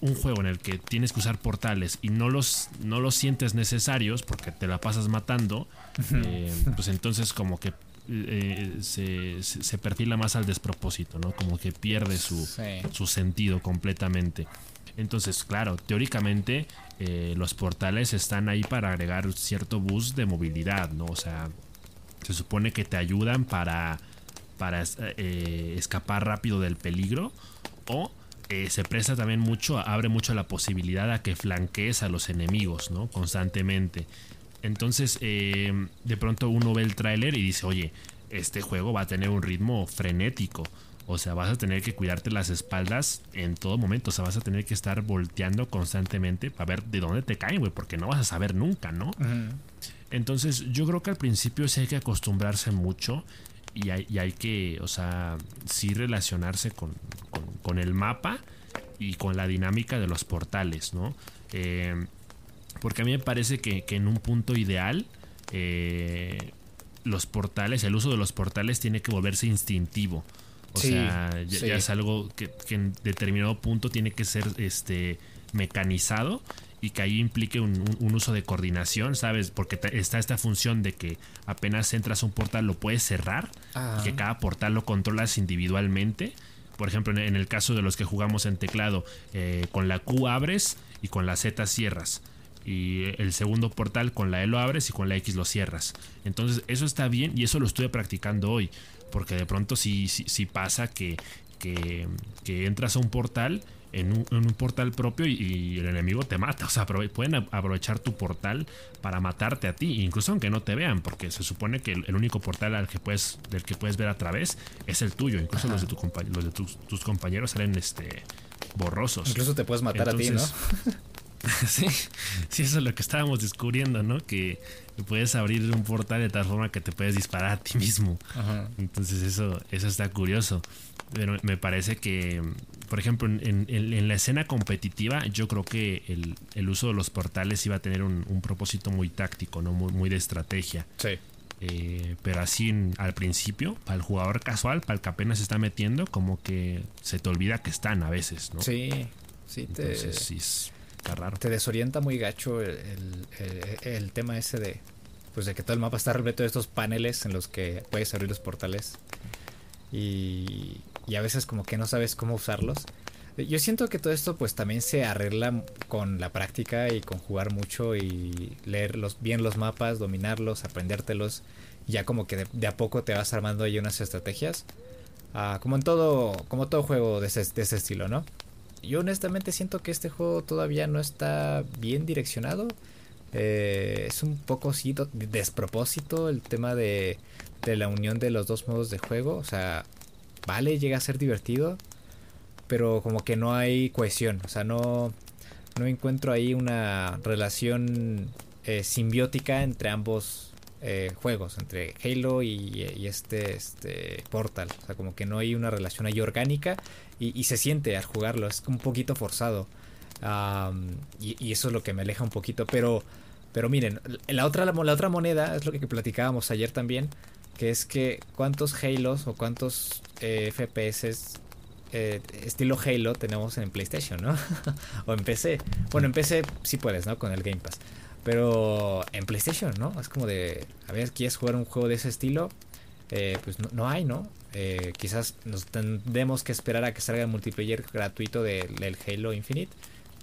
un juego en el que tienes que usar portales y no los, no los sientes necesarios porque te la pasas matando, eh, pues entonces como que eh, se, perfila más al despropósito, ¿no? Como que pierde su, su sentido completamente. Entonces, claro, teóricamente eh, los portales están ahí para agregar cierto boost de movilidad, ¿no? O sea, se supone que te ayudan para, para escapar rápido del peligro o eh, se presta también mucho, abre mucho la posibilidad a que flanquees a los enemigos, ¿no? Constantemente. Entonces, eh, de pronto uno ve el tráiler y dice, oye, este juego va a tener un ritmo frenético. O sea, vas a tener que cuidarte las espaldas en todo momento. O sea, vas a tener que estar volteando constantemente para ver de dónde te caen, güey, porque no vas a saber nunca, ¿no? Entonces, yo creo que al principio sí hay que acostumbrarse mucho y hay, que, o sea, sí relacionarse con, con, el mapa y con la dinámica de los portales, ¿no? Eh, porque a mí me parece que, en un punto ideal, eh, los portales, el uso de los portales tiene que volverse instintivo. O sea, ya, es algo que, que, en determinado punto tiene que ser este mecanizado y que ahí implique un, uso de coordinación, ¿sabes? Porque está esta función de que apenas entras a un portal lo puedes cerrar y que cada portal lo controlas individualmente. Por ejemplo, en el caso de los que jugamos en teclado, eh, con la Q abres y con la Z cierras. Y el segundo portal con la E lo abres y con la X lo cierras. Entonces eso está bien y eso lo estuve practicando hoy. Porque de pronto sí, sí, pasa que, que, que entras a un portal en un, portal propio y, el enemigo te mata. O sea, pueden aprovechar tu portal para matarte a ti, incluso aunque no te vean, porque se supone que el, único portal al que puedes, del que puedes ver a través es el tuyo. Incluso los de, tu los de tus, compañeros salen este, borrosos. Incluso te puedes matar a ti, ¿no? sí, sí, eso es lo que estábamos descubriendo, ¿no? Que puedes abrir un portal de tal forma que te puedes disparar a ti mismo. Entonces eso, eso está curioso. Pero me parece que, por ejemplo, en, la escena competitiva, yo creo que el, uso de los portales iba a tener un, propósito muy táctico, ¿no? Muy, de estrategia. Sí. Eh, pero así al principio, para el jugador casual, para el que apenas se está metiendo, como que se te olvida que están a veces, ¿no? Sí, sí, te, sí, raro. Te desorienta muy gacho el, el, tema ese de, pues de que todo el mapa está repleto de estos paneles en los que puedes abrir los portales. Y, y a veces como que no sabes cómo usarlos. Yo siento que todo esto pues también se arregla con la práctica y con jugar mucho y leer bien los mapas, dominarlos, aprendértelos. Ya como que de, a poco te vas armando ahí unas estrategias. Ah, como en todo, como todo juego de ese, estilo, ¿no? Yo honestamente siento que este juego todavía no está bien direccionado. Eh, es un poco sí despropósito el tema de, de la unión de los dos modos de juego. O sea, vale, llega a ser divertido, pero como que no hay cohesión, o sea, no, no encuentro ahí una relación eh, simbiótica entre ambos eh, juegos, entre Halo y, este, este Portal, o sea, como que no hay una relación ahí orgánica y, se siente al jugarlo, es un poquito forzado. y, eso es lo que me aleja un poquito, pero, pero miren, la otra, la otra moneda es lo que platicábamos ayer también que es que cuántos Halos o cuántos eh, FPS eh, estilo Halo tenemos en PlayStation, ¿no? o en PC. Bueno, en PC sí puedes, ¿no? Con el Game Pass. Pero en PlayStation, ¿no? Es como de, a ver, ¿quieres jugar un juego de ese estilo? Eh, pues no, hay, ¿no? quizás nos tendremos que esperar a que salga el multiplayer gratuito del Halo Infinite.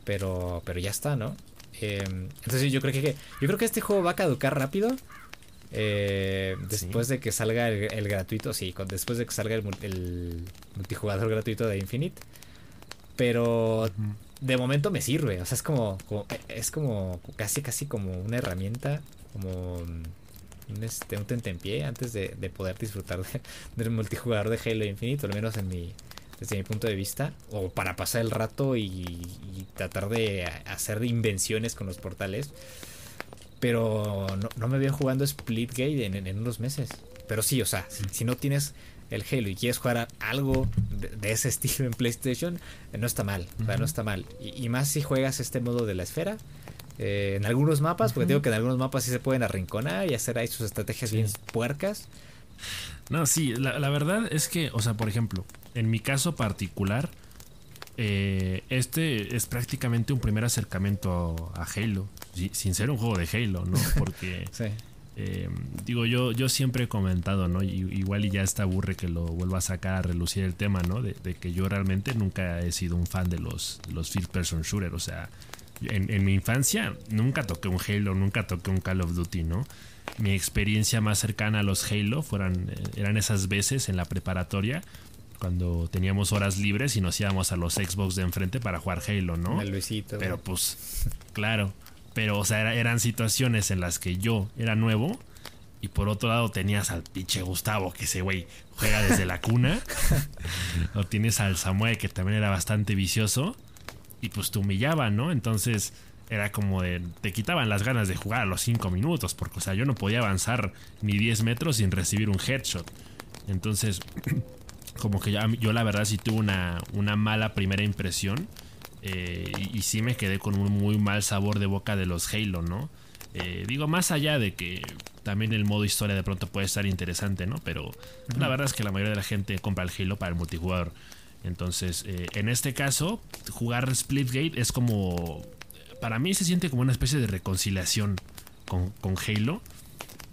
Pero, pero ya está, ¿no? entonces yo creo que yo creo que este juego va a caducar rápido Eh, después de que salga el, gratuito, sí, después de que salga el, el, multijugador gratuito de Infinite. Pero de momento me sirve, o sea, es como, es como casi casi como una herramienta, como un, este, un tentempié antes de, poder disfrutar del multijugador de Halo Infinite, al menos en mi, desde mi punto de vista, o para pasar el rato y, tratar de hacer invenciones con los portales. Pero no, me veo jugando Splitgate en, en, unos meses. Pero sí, o sea, si, no tienes el Halo y quieres jugar algo de, ese estilo en PlayStation, eh, no está mal. O sea, no está mal. Y, más si juegas este modo de la esfera. Eh, en algunos mapas, porque digo que en algunos mapas sí se pueden arrinconar y hacer ahí sus estrategias bien puercas. No, sí, la, la, verdad es que, o sea, por ejemplo, en mi caso particular, eh, este es prácticamente un primer acercamiento a Halo, sin ser un juego de Halo, ¿no? Porque, eh, digo, yo, yo siempre he comentado, ¿no? igual y ya está aburre que lo vuelva a sacar a relucir el tema, ¿no? De, que yo realmente nunca he sido un fan de los, los first person shooter, o sea, en, en mi infancia nunca toqué un Halo, nunca toqué un Call of Duty, ¿no? Mi experiencia más cercana a los Halo fueran, eh, eran esas veces en la preparatoria cuando teníamos horas libres y nos íbamos a los Xbox de enfrente para jugar Halo, ¿no? El Luisito. Pero pues, claro. Pero, o sea, eran situaciones en las que yo era nuevo y por otro lado tenías al pinche Gustavo, que ese güey juega desde la cuna. o tienes al Samuel, que también era bastante vicioso. Y pues te humillaban, ¿no? Entonces era como de. Te quitaban las ganas de jugar a los 5 minutos. Porque, o sea, yo no podía avanzar ni 10 metros sin recibir un headshot. Entonces, como que ya, yo la verdad sí tuve una, una mala primera impresión. Eh, y, sí me quedé con un muy mal sabor de boca de los Halo, ¿no? Eh, digo, más allá de que también el modo historia de pronto puede estar interesante, ¿no? Pero la verdad es que la mayoría de la gente compra el Halo para el multijugador. Entonces, eh, en este caso, jugar Splitgate es como. Para mí se siente como una especie de reconciliación con, con Halo.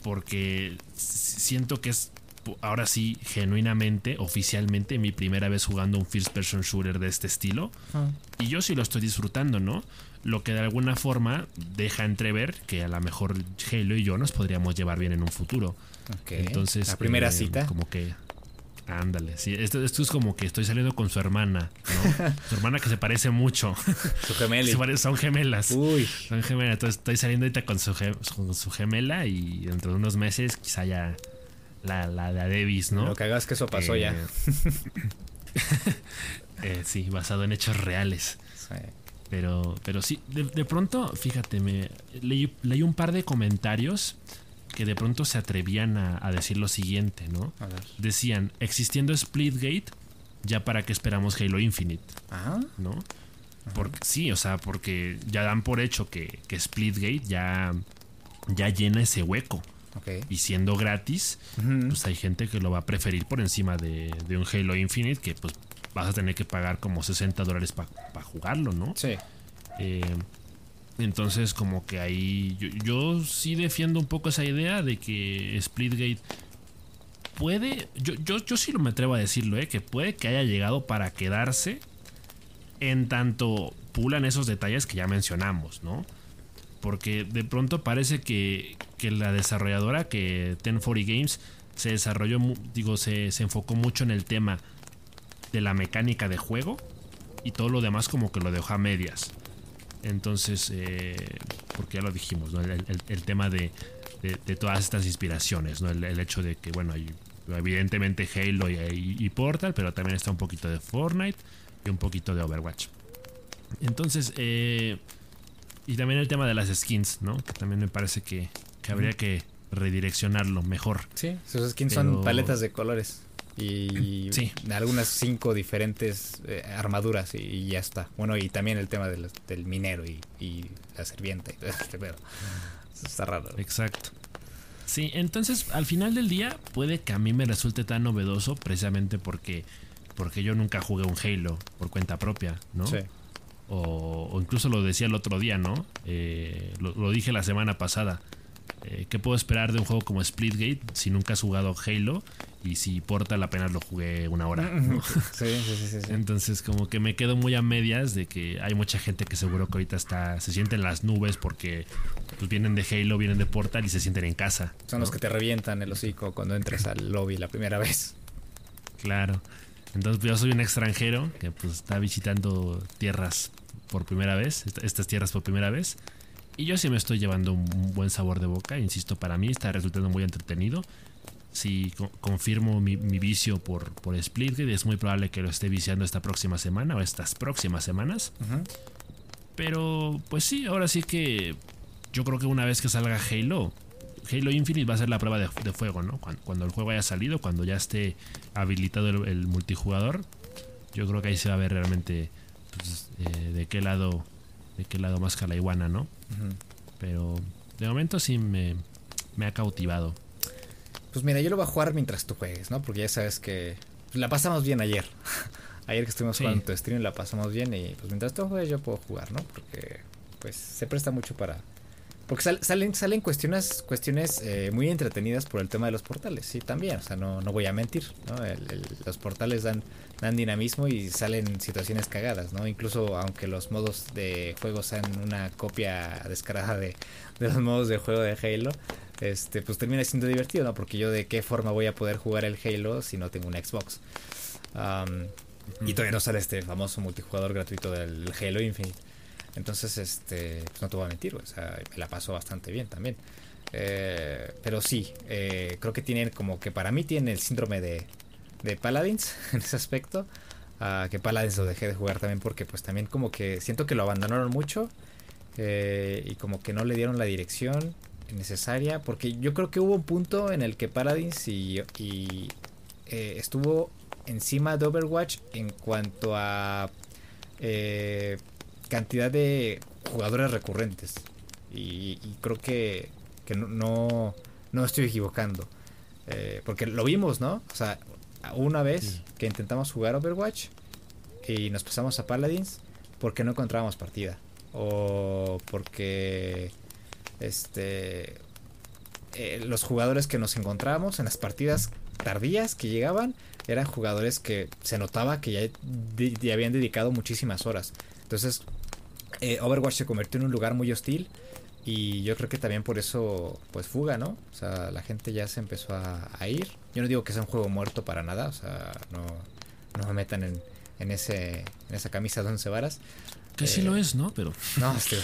Porque siento que es ahora sí, genuinamente, oficialmente, mi primera vez jugando un first person shooter de este estilo. Ah. Y yo sí lo estoy disfrutando, ¿no? Lo que de alguna forma deja entrever que a lo mejor Halo y yo nos podríamos llevar bien en un futuro. Entonces. La primera eh, cita. Como que. Ándale, sí, esto, esto, es como que estoy saliendo con su hermana, ¿no? su hermana que se parece mucho. Su gemela. son gemelas. Uy. Son gemelas. Entonces estoy saliendo ahorita con su, con su gemela y dentro de unos meses quizá ya la, la, la Davis, ¿no? Lo que hagas que eso pasó ya. Eh, eh, sí, basado en hechos reales. Pero, pero sí, de, pronto, fíjate, me leí, leí, un par de comentarios que de pronto se atrevían a, decir lo siguiente, ¿no? Decían, existiendo Splitgate, ya para qué esperamos Halo Infinite. Ah. ¿No? Porque, sí, o sea, porque ya dan por hecho que, que Splitgate ya, ya llena ese hueco. Y siendo gratis, pues hay gente que lo va a preferir por encima de, un Halo Infinite, que pues vas a tener que pagar como 60 dólares para jugarlo, ¿no? Sí. Eh, entonces, como que ahí yo, sí defiendo un poco esa idea de que Splitgate puede, yo, yo, yo sí me atrevo a decirlo, ¿eh? que puede que haya llegado para quedarse en tanto pulan esos detalles que ya mencionamos, ¿no? Porque de pronto parece que, que la desarrolladora, que 1040 Games, se desarrolló, digo, se, se, enfocó mucho en el tema de la mecánica de juego y todo lo demás como que lo dejó a medias. Entonces, eh, porque ya lo dijimos, ¿no? el, tema de, de, todas estas inspiraciones, ¿no? el, hecho de que, bueno, hay evidentemente Halo y, y, Portal, pero también está un poquito de Fortnite y un poquito de Overwatch. Entonces, eh, y también el tema de las skins, ¿no? Que también me parece que, habría que redireccionarlo mejor. Sí, sus skins son paletas de colores. Y sí. algunas cinco diferentes eh, armaduras y, ya está. Bueno, y también el tema del, minero y, la serviente. Pero está raro. Exacto. Sí, entonces al final del día puede que a mí me resulte tan novedoso precisamente porque, porque yo nunca jugué un Halo por cuenta propia, ¿no? Sí o, incluso lo decía el otro día, ¿no? Eh, lo, dije la semana pasada. Eh, ¿qué puedo esperar de un juego como Splitgate si nunca has jugado Halo? Y si Portal apenas lo jugué una hora. Sí, sí, sí, sí, Entonces como que me quedo muy a medias de que hay mucha gente que seguro que ahorita está, se sienten en las nubes porque pues vienen de Halo, vienen de Portal y se sienten en casa. Son los que te revientan el hocico cuando entras al lobby la primera vez. Claro. Entonces pues, yo soy un extranjero que pues está visitando tierras por primera vez, estas tierras por primera vez. Y yo sí me estoy llevando un buen sabor de boca, insisto, para mí está resultando muy entretenido. Si confirmo mi, vicio por, por Splitgate, es muy probable que lo esté viciando esta próxima semana o estas próximas semanas. Pero pues sí, ahora sí que yo creo que una vez que salga Halo, Halo Infinite va a ser la prueba de, fuego, ¿no? Cuando, el juego haya salido, cuando ya esté habilitado el, multijugador, yo creo que ahí se va a ver realmente pues, eh, de qué lado de qué lado más la iguana, ¿no? Pero de momento sí me, ha cautivado. Pues mira, yo lo voy a jugar mientras tú juegues, ¿no? Porque ya sabes que la pasamos bien ayer. ayer que estuvimos jugando tu stream la pasamos bien y pues mientras tú juegues yo puedo jugar, ¿no? Porque pues se presta mucho para, porque salen, salen cuestiones, cuestiones eh, muy entretenidas por el tema de los portales, sí, también, o sea, no, no voy a mentir, ¿no? los portales dan, dan dinamismo y salen situaciones cagadas, ¿no? Incluso aunque los modos de juego sean una copia descarada de, los modos de juego de Halo, este, pues termina siendo divertido, ¿no? Porque yo de qué forma voy a poder jugar el Halo si no tengo un Xbox. y todavía no sale este famoso multijugador gratuito del Halo Infinite. Entonces, este, pues no te voy a mentir, o sea, me la paso bastante bien también. Eh, pero sí, eh, creo que tienen como que para mí tienen el síndrome de, de Paladins en ese aspecto. Que Paladins lo dejé de jugar también porque pues también como que siento que lo abandonaron mucho eh, y como que no le dieron la dirección necesaria porque yo creo que hubo un punto en el que Paladins y, y estuvo encima de Overwatch en cuanto a cantidad de jugadores recurrentes. Y, creo que, que no, no, estoy equivocando. Eh, porque lo vimos, ¿no? O sea, una vez que intentamos jugar Overwatch y nos pasamos a Paladins porque no encontrábamos partida. O porque este eh, los jugadores que nos encontrábamos en las partidas tardías que llegaban eran jugadores que se notaba que ya, ya habían dedicado muchísimas horas. Entonces eh, Overwatch se convirtió en un lugar muy hostil y yo creo que también por eso, pues fuga, ¿no? O sea, la gente ya se empezó a, ir. Yo no digo que sea un juego muerto para nada, o sea, no, no me metan en, en, ese, en esa camisa de once varas. Que sí lo eh, es, ¿no? Pero... No, este,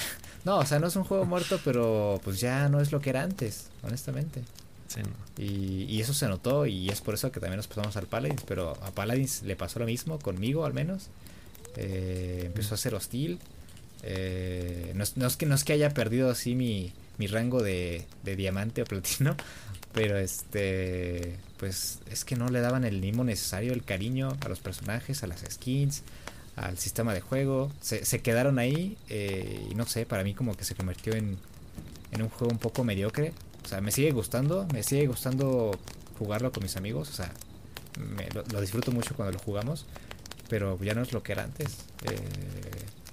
no, o sea, no es un juego muerto, pero pues ya no es lo que era antes, honestamente. Sí, y, y, eso se notó y es por eso que también nos pasamos al Paladins, pero a Paladins le pasó lo mismo, conmigo al menos. Eh, empezó a ser hostil eh, no, es, que, no es que haya perdido así mi, mi rango de, de, diamante o platino, pero este, pues es que no le daban el mimo necesario, el cariño a los personajes, a las skins, al sistema de juego. Se, se quedaron ahí eh, y no sé, para mí como que se convirtió en, en un juego un poco mediocre. O sea, me sigue gustando, me sigue gustando jugarlo con mis amigos, o sea, me, lo, disfruto mucho cuando lo jugamos, pero ya no es lo que era antes. Eh,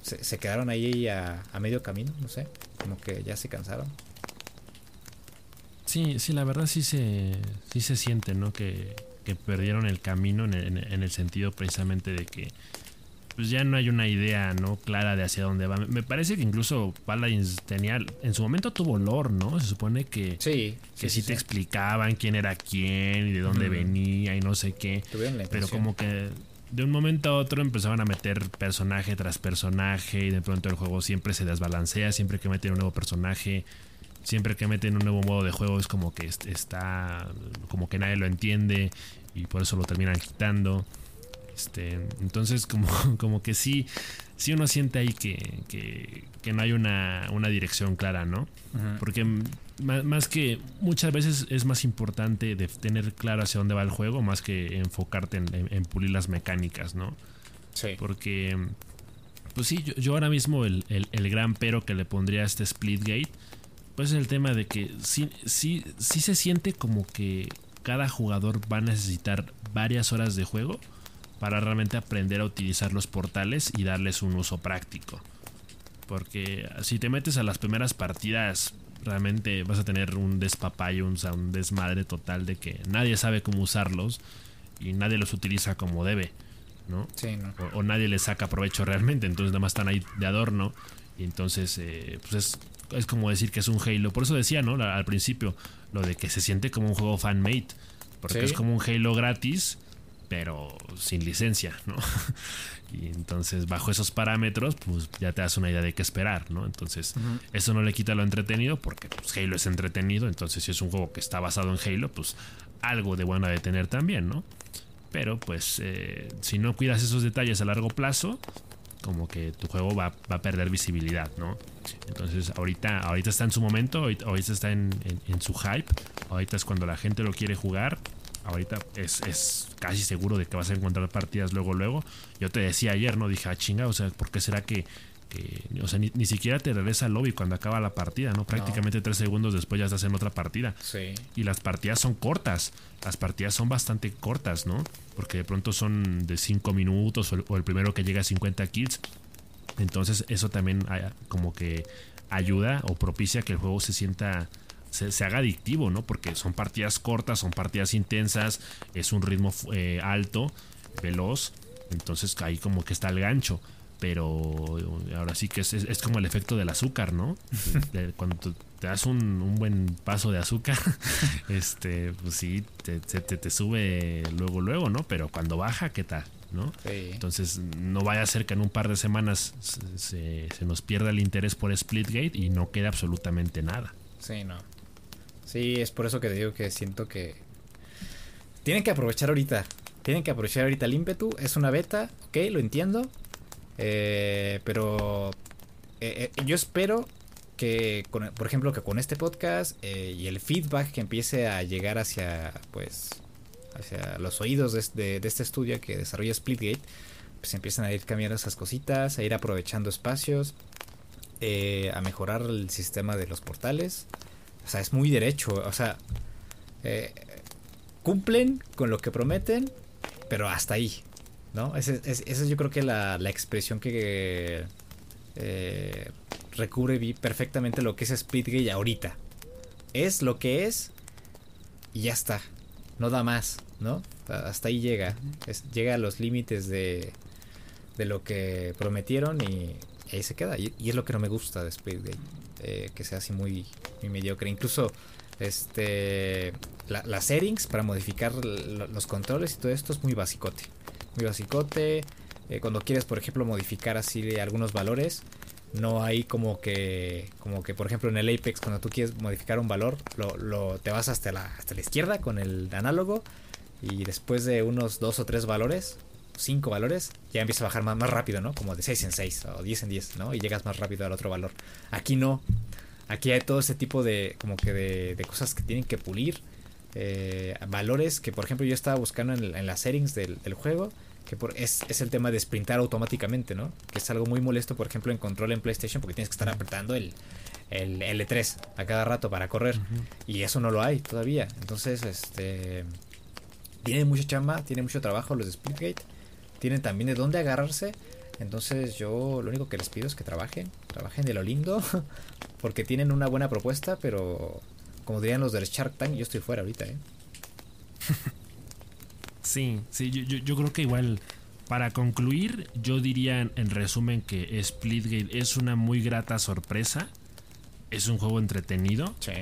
se, quedaron ahí a, medio camino, no sé, como que ya se cansaron. Sí, sí, la verdad sí se, sí se siente, ¿no? Que, perdieron el camino en el, sentido precisamente de que pues ya no hay una idea, ¿no? Clara de hacia dónde va. Me parece que incluso Paladins tenía, en su momento tuvo olor, ¿no? Se supone que sí, que sí, te explicaban quién era quién y de dónde venía y no sé qué. Pero como que de un momento a otro empezaban a meter personaje tras personaje y de pronto el juego siempre se desbalancea, siempre que meten un nuevo personaje, siempre que meten un nuevo modo de juego es como que está como que nadie lo entiende y por eso lo terminan quitando. Este, entonces como, como que sí, sí uno siente ahí que, que, no hay una, una, dirección clara, ¿no? Porque más, que muchas veces es más importante de tener claro hacia dónde va el juego, más que enfocarte en, pulir las mecánicas, ¿no? Sí. Porque, pues sí, yo, ahora mismo el, el, gran pero que le pondría a este Splitgate, pues es el tema de que sí, sí, sí se siente como que cada jugador va a necesitar varias horas de juego para realmente aprender a utilizar los portales y darles un uso práctico. Porque si te metes a las primeras partidas, realmente vas a tener un despapayo, un, un desmadre total de que nadie sabe cómo usarlos y nadie los utiliza como debe, ¿no? Sí, no. O, nadie les saca provecho realmente, entonces nada más están ahí de adorno y entonces eh, pues es, es, como decir que es un Halo. Por eso decía, ¿no? Al principio, lo de que se siente como un juego fan-made, porque es como un Halo gratis, pero sin licencia, ¿no? Y entonces, bajo esos parámetros, pues ya te das una idea de qué esperar, ¿no? Entonces, eso no le quita lo entretenido, porque pues, Halo es entretenido. Entonces, si es un juego que está basado en Halo, pues algo de bueno de tener también, ¿no? Pero pues eh, si no cuidas esos detalles a largo plazo, como que tu juego va, a perder visibilidad, ¿no? Entonces ahorita, ahorita está en su momento, ahorita, está en, su hype, ahorita es cuando la gente lo quiere jugar, ahorita es, casi seguro de que vas a encontrar partidas luego, luego. Yo te decía ayer, ¿no? Dije, ah, chinga, o sea, ¿por qué será que o sea, ni, siquiera te regresa al lobby cuando acaba la partida, ¿no? Prácticamente tres segundos después ya estás en otra partida. Sí. Y las partidas son cortas. Las partidas son bastante cortas, ¿no? Porque de pronto son de cinco minutos o el, primero que llega a 50 kills. Entonces eso también ah, como que ayuda o propicia que el juego se sienta se, haga adictivo, ¿no? Porque son partidas cortas, son partidas intensas, es un ritmo eh, alto, veloz, entonces ahí como que está el gancho pero ahora sí que es, como el efecto del azúcar, ¿no? Cuando te das un, buen paso de azúcar, este, pues sí, te, te, sube luego, luego, ¿no? Pero cuando baja, ¿qué tal? ¿No? Entonces, no vaya a ser que en un par de semanas se, se, nos pierda el interés por Splitgate y no quede absolutamente nada. Sí, no. Sí, es por eso que te digo que siento que tienen que aprovechar ahorita. Tienen que aprovechar ahorita el ímpetu. Es una beta, ok, lo entiendo. Eh, pero eh, eh, yo espero que, por ejemplo, que con este podcast y el feedback que empiece a llegar hacia, pues, hacia los oídos de, este estudio que desarrolla Splitgate, pues empiezan a ir cambiando esas cositas, a ir aprovechando espacios, a mejorar el sistema de los portales. O sea, es muy derecho. O sea, cumplen con lo que prometen, pero hasta ahí. ¿No? Esa es, yo creo que la, la expresión que eh, recubre perfectamente lo que es Splitgate ahorita. Es lo que es y ya está. No da más, ¿no? Hasta ahí llega. llega a los límites de, de lo que prometieron y, ahí se queda. Y, es lo que no me gusta de Splitgate. Eh, que sea así muy, mediocre. Incluso este las settings para modificar los controles y todo esto es muy basicote muy basicote. Eh, cuando quieres, por ejemplo, modificar así algunos valores, no hay como que, como que por ejemplo en el Apex, cuando tú quieres modificar un valor, lo, te vas hasta la, hasta la izquierda con el análogo y después de unos dos o tres valores, cinco valores, ya empieza a bajar más, más rápido, ¿no? Como de 6 en 6 o 10 en 10, ¿no? Y llegas más rápido al otro valor. Aquí no. Aquí hay todo ese tipo de, como que de, cosas que tienen que pulir. Eh, valores que, por ejemplo, yo estaba buscando en, las settings del, del juego que por, es, es, el tema de sprintar automáticamente, ¿no? Que es algo muy molesto, por ejemplo, en control en PlayStation, porque tienes que estar apretando el, el L3 a cada rato para correr. Y eso no lo hay todavía. Entonces, este. Tienen mucha chamba, tienen mucho trabajo los de Splitgate. Tienen también de dónde agarrarse. Entonces, yo lo único que les pido es que trabajen. Trabajen de lo lindo. Porque tienen una buena propuesta, pero. Como dirían los del Shark Tank, yo estoy fuera ahorita, ¿eh? Sí, sí, yo, yo, creo que igual, para concluir, yo diría en, resumen que Splitgate es una muy grata sorpresa. Es un juego entretenido. Sí.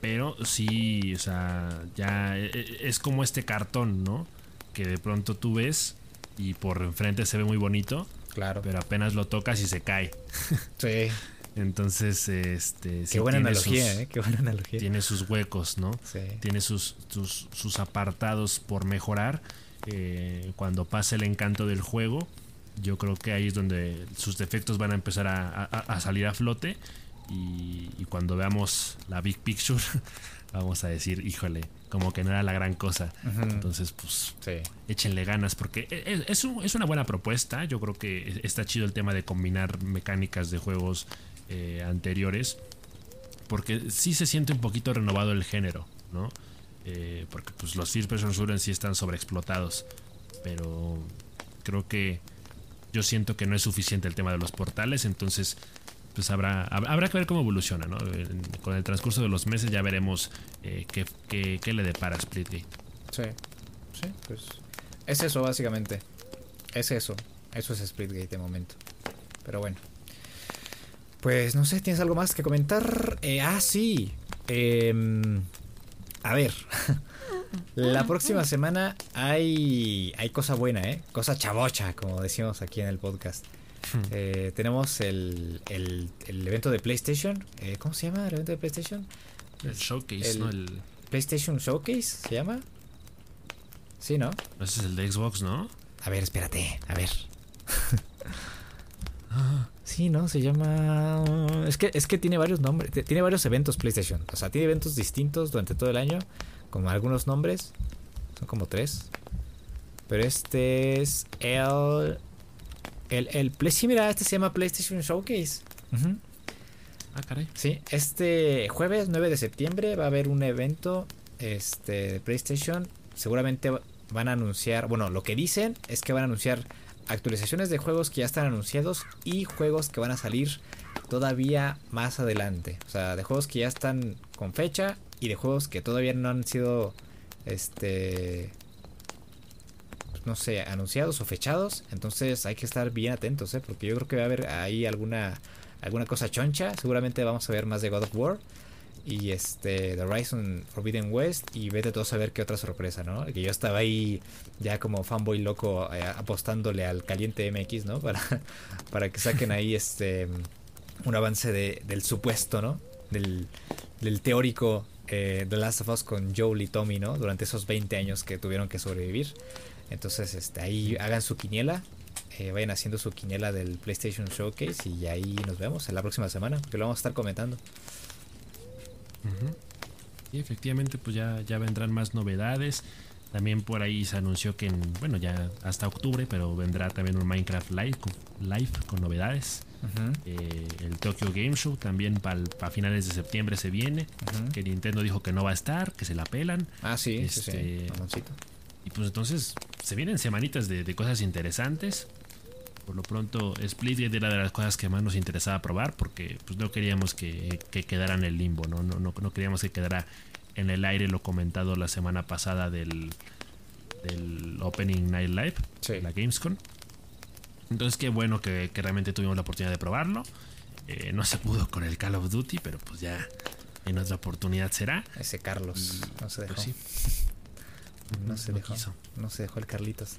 Pero sí, o sea, ya e, e, es como este cartón, ¿no? Que de pronto tú ves y por enfrente se ve muy bonito. Claro. Pero apenas lo tocas y se cae. Sí. Entonces, este. Qué buena analogía, ¿eh? Qué buena analogía. Tiene sus huecos, ¿no? Sí. Tiene sus, sus, apartados por mejorar. Eh, cuando pase el encanto del juego, yo creo que ahí es donde sus defectos van a empezar a, salir a flote. Y, cuando veamos la big picture, vamos a decir, híjole, como que no era la gran cosa. Entonces, pues, échenle ganas, porque e, e, es, es, una buena propuesta. Yo creo que está chido el tema de combinar mecánicas de juegos eh, anteriores, porque sí se siente un poquito renovado el género, ¿no? Eh, porque pues los first person shooters sí están sobreexplotados, pero creo que yo siento que no es suficiente el tema de los portales, entonces pues habrá, habrá que ver cómo evoluciona, ¿no? Con el transcurso de los meses ya veremos eh, qué, qué, qué, le depara Splitgate. Sí, sí, pues es eso básicamente. Es eso. Eso es Splitgate de momento. Pero bueno. Pues no sé, ¿tienes algo más que comentar? Eh, ah, sí. Eh, a ver. La próxima semana hay, hay cosa buena, ¿eh? Cosa chavocha, como decimos aquí en el podcast. Eh, tenemos el, el, el, evento de PlayStation. Eh, ¿Cómo se llama el evento de PlayStation? El Showcase, el ¿no? El... PlayStation Showcase se llama. Sí, ¿no? Ese es el de Xbox, ¿no? A ver, espérate, a ver. Sí, ¿no? Se llama. Es que, es que tiene varios nombres. Tiene varios eventos PlayStation. O sea, tiene eventos distintos durante todo el año. Con algunos nombres. Son como tres. Pero este es el. El, el Play, sí, mira, este se llama PlayStation Showcase. Uh -huh. Ah, caray. Sí, este jueves 9 de septiembre va a haber un evento este, de PlayStation. Seguramente van a anunciar, bueno, lo que dicen es que van a anunciar actualizaciones de juegos que ya están anunciados y juegos que van a salir todavía más adelante. O sea, de juegos que ya están con fecha y de juegos que todavía no han sido, este, no sé, anunciados o fechados. Entonces hay que estar bien atentos, ¿eh? Porque yo creo que va a haber ahí alguna, alguna cosa choncha. Seguramente vamos a ver más de God of War. Y este, The Horizon Forbidden West. Y vete todos a ver qué otra sorpresa, ¿no? Que yo estaba ahí ya como fanboy loco eh, apostándole al caliente MX, ¿no? Para, para que saquen ahí este un avance de, del supuesto, ¿no? Del, del teórico eh, The Last of Us con Joel y Tommy, ¿no? Durante esos 20 años que tuvieron que sobrevivir. Entonces, este, ahí hagan su quiniela. Eh, vayan haciendo su quiniela del PlayStation Showcase. Y ahí nos vemos en la próxima semana. Que lo vamos a estar comentando. Uh -huh. Y efectivamente, pues ya, ya vendrán más novedades. También por ahí se anunció que, en, bueno, ya hasta octubre, pero vendrá también un Minecraft Live, live con novedades. Uh -huh. eh, el Tokyo Game Show también para pa finales de septiembre se viene. Uh -huh. Que Nintendo dijo que no va a estar, que se la pelan. Ah, sí, este, sí, sí. Y pues entonces se vienen semanitas de, de, cosas interesantes. Por lo pronto, Splitgate era de las cosas que más nos interesaba probar porque pues no queríamos que, que quedara en el limbo, ¿no? No, no, no queríamos que quedara en el aire lo comentado la semana pasada del, del Opening Night Live, sí. la Gamescom. Entonces, qué bueno que, que, realmente tuvimos la oportunidad de probarlo. Eh, no se pudo con el Call of Duty, pero pues ya en otra oportunidad será. Ese Carlos no se dejó. Pues sí. No se no dejó. Quiso. No se dejó el Carlitos.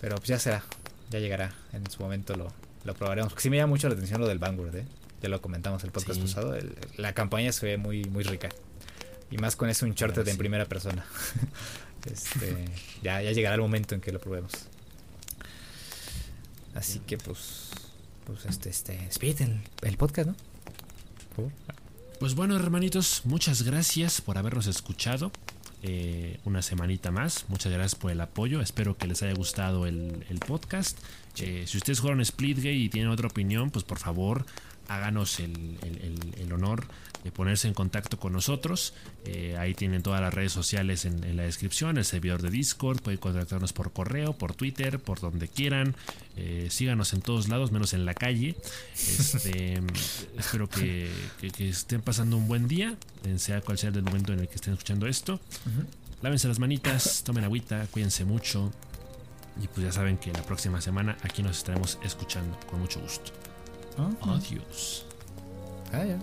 Pero pues ya será. Ya llegará. En su momento lo, lo probaremos. Porque sí me llama mucho la atención lo del Vanguard, ¿eh? Ya lo comentamos el podcast sí. pasado. El, la campaña se ve muy, muy rica. Y más con ese Uncharted claro, sí. en primera persona. este, ya, ya llegará el momento en que lo probemos. Así que pues. Pues este, este. El, el podcast, ¿no? Por Pues bueno, hermanitos, muchas gracias por habernos escuchado. Eh, una semanita más. Muchas gracias por el apoyo. Espero que les haya gustado el, el podcast. Eh, si ustedes jugaron Splitgate y tienen otra opinión, pues por favor háganos el, el, el honor de ponerse en contacto con nosotros. Eh, ahí tienen todas las redes sociales en, en, la descripción, el servidor de Discord. Pueden contactarnos por correo, por Twitter, por donde quieran. Eh, síganos en todos lados, menos en la calle. Este, espero que, que, que, estén pasando un buen día, sea cual sea el momento en el que estén escuchando esto. Uh -huh. Lávense las manitas, tomen agüita, cuídense mucho. Y pues ya saben que la próxima semana aquí nos estaremos escuchando con mucho gusto. Uh -huh. Adiós. Ah, ya.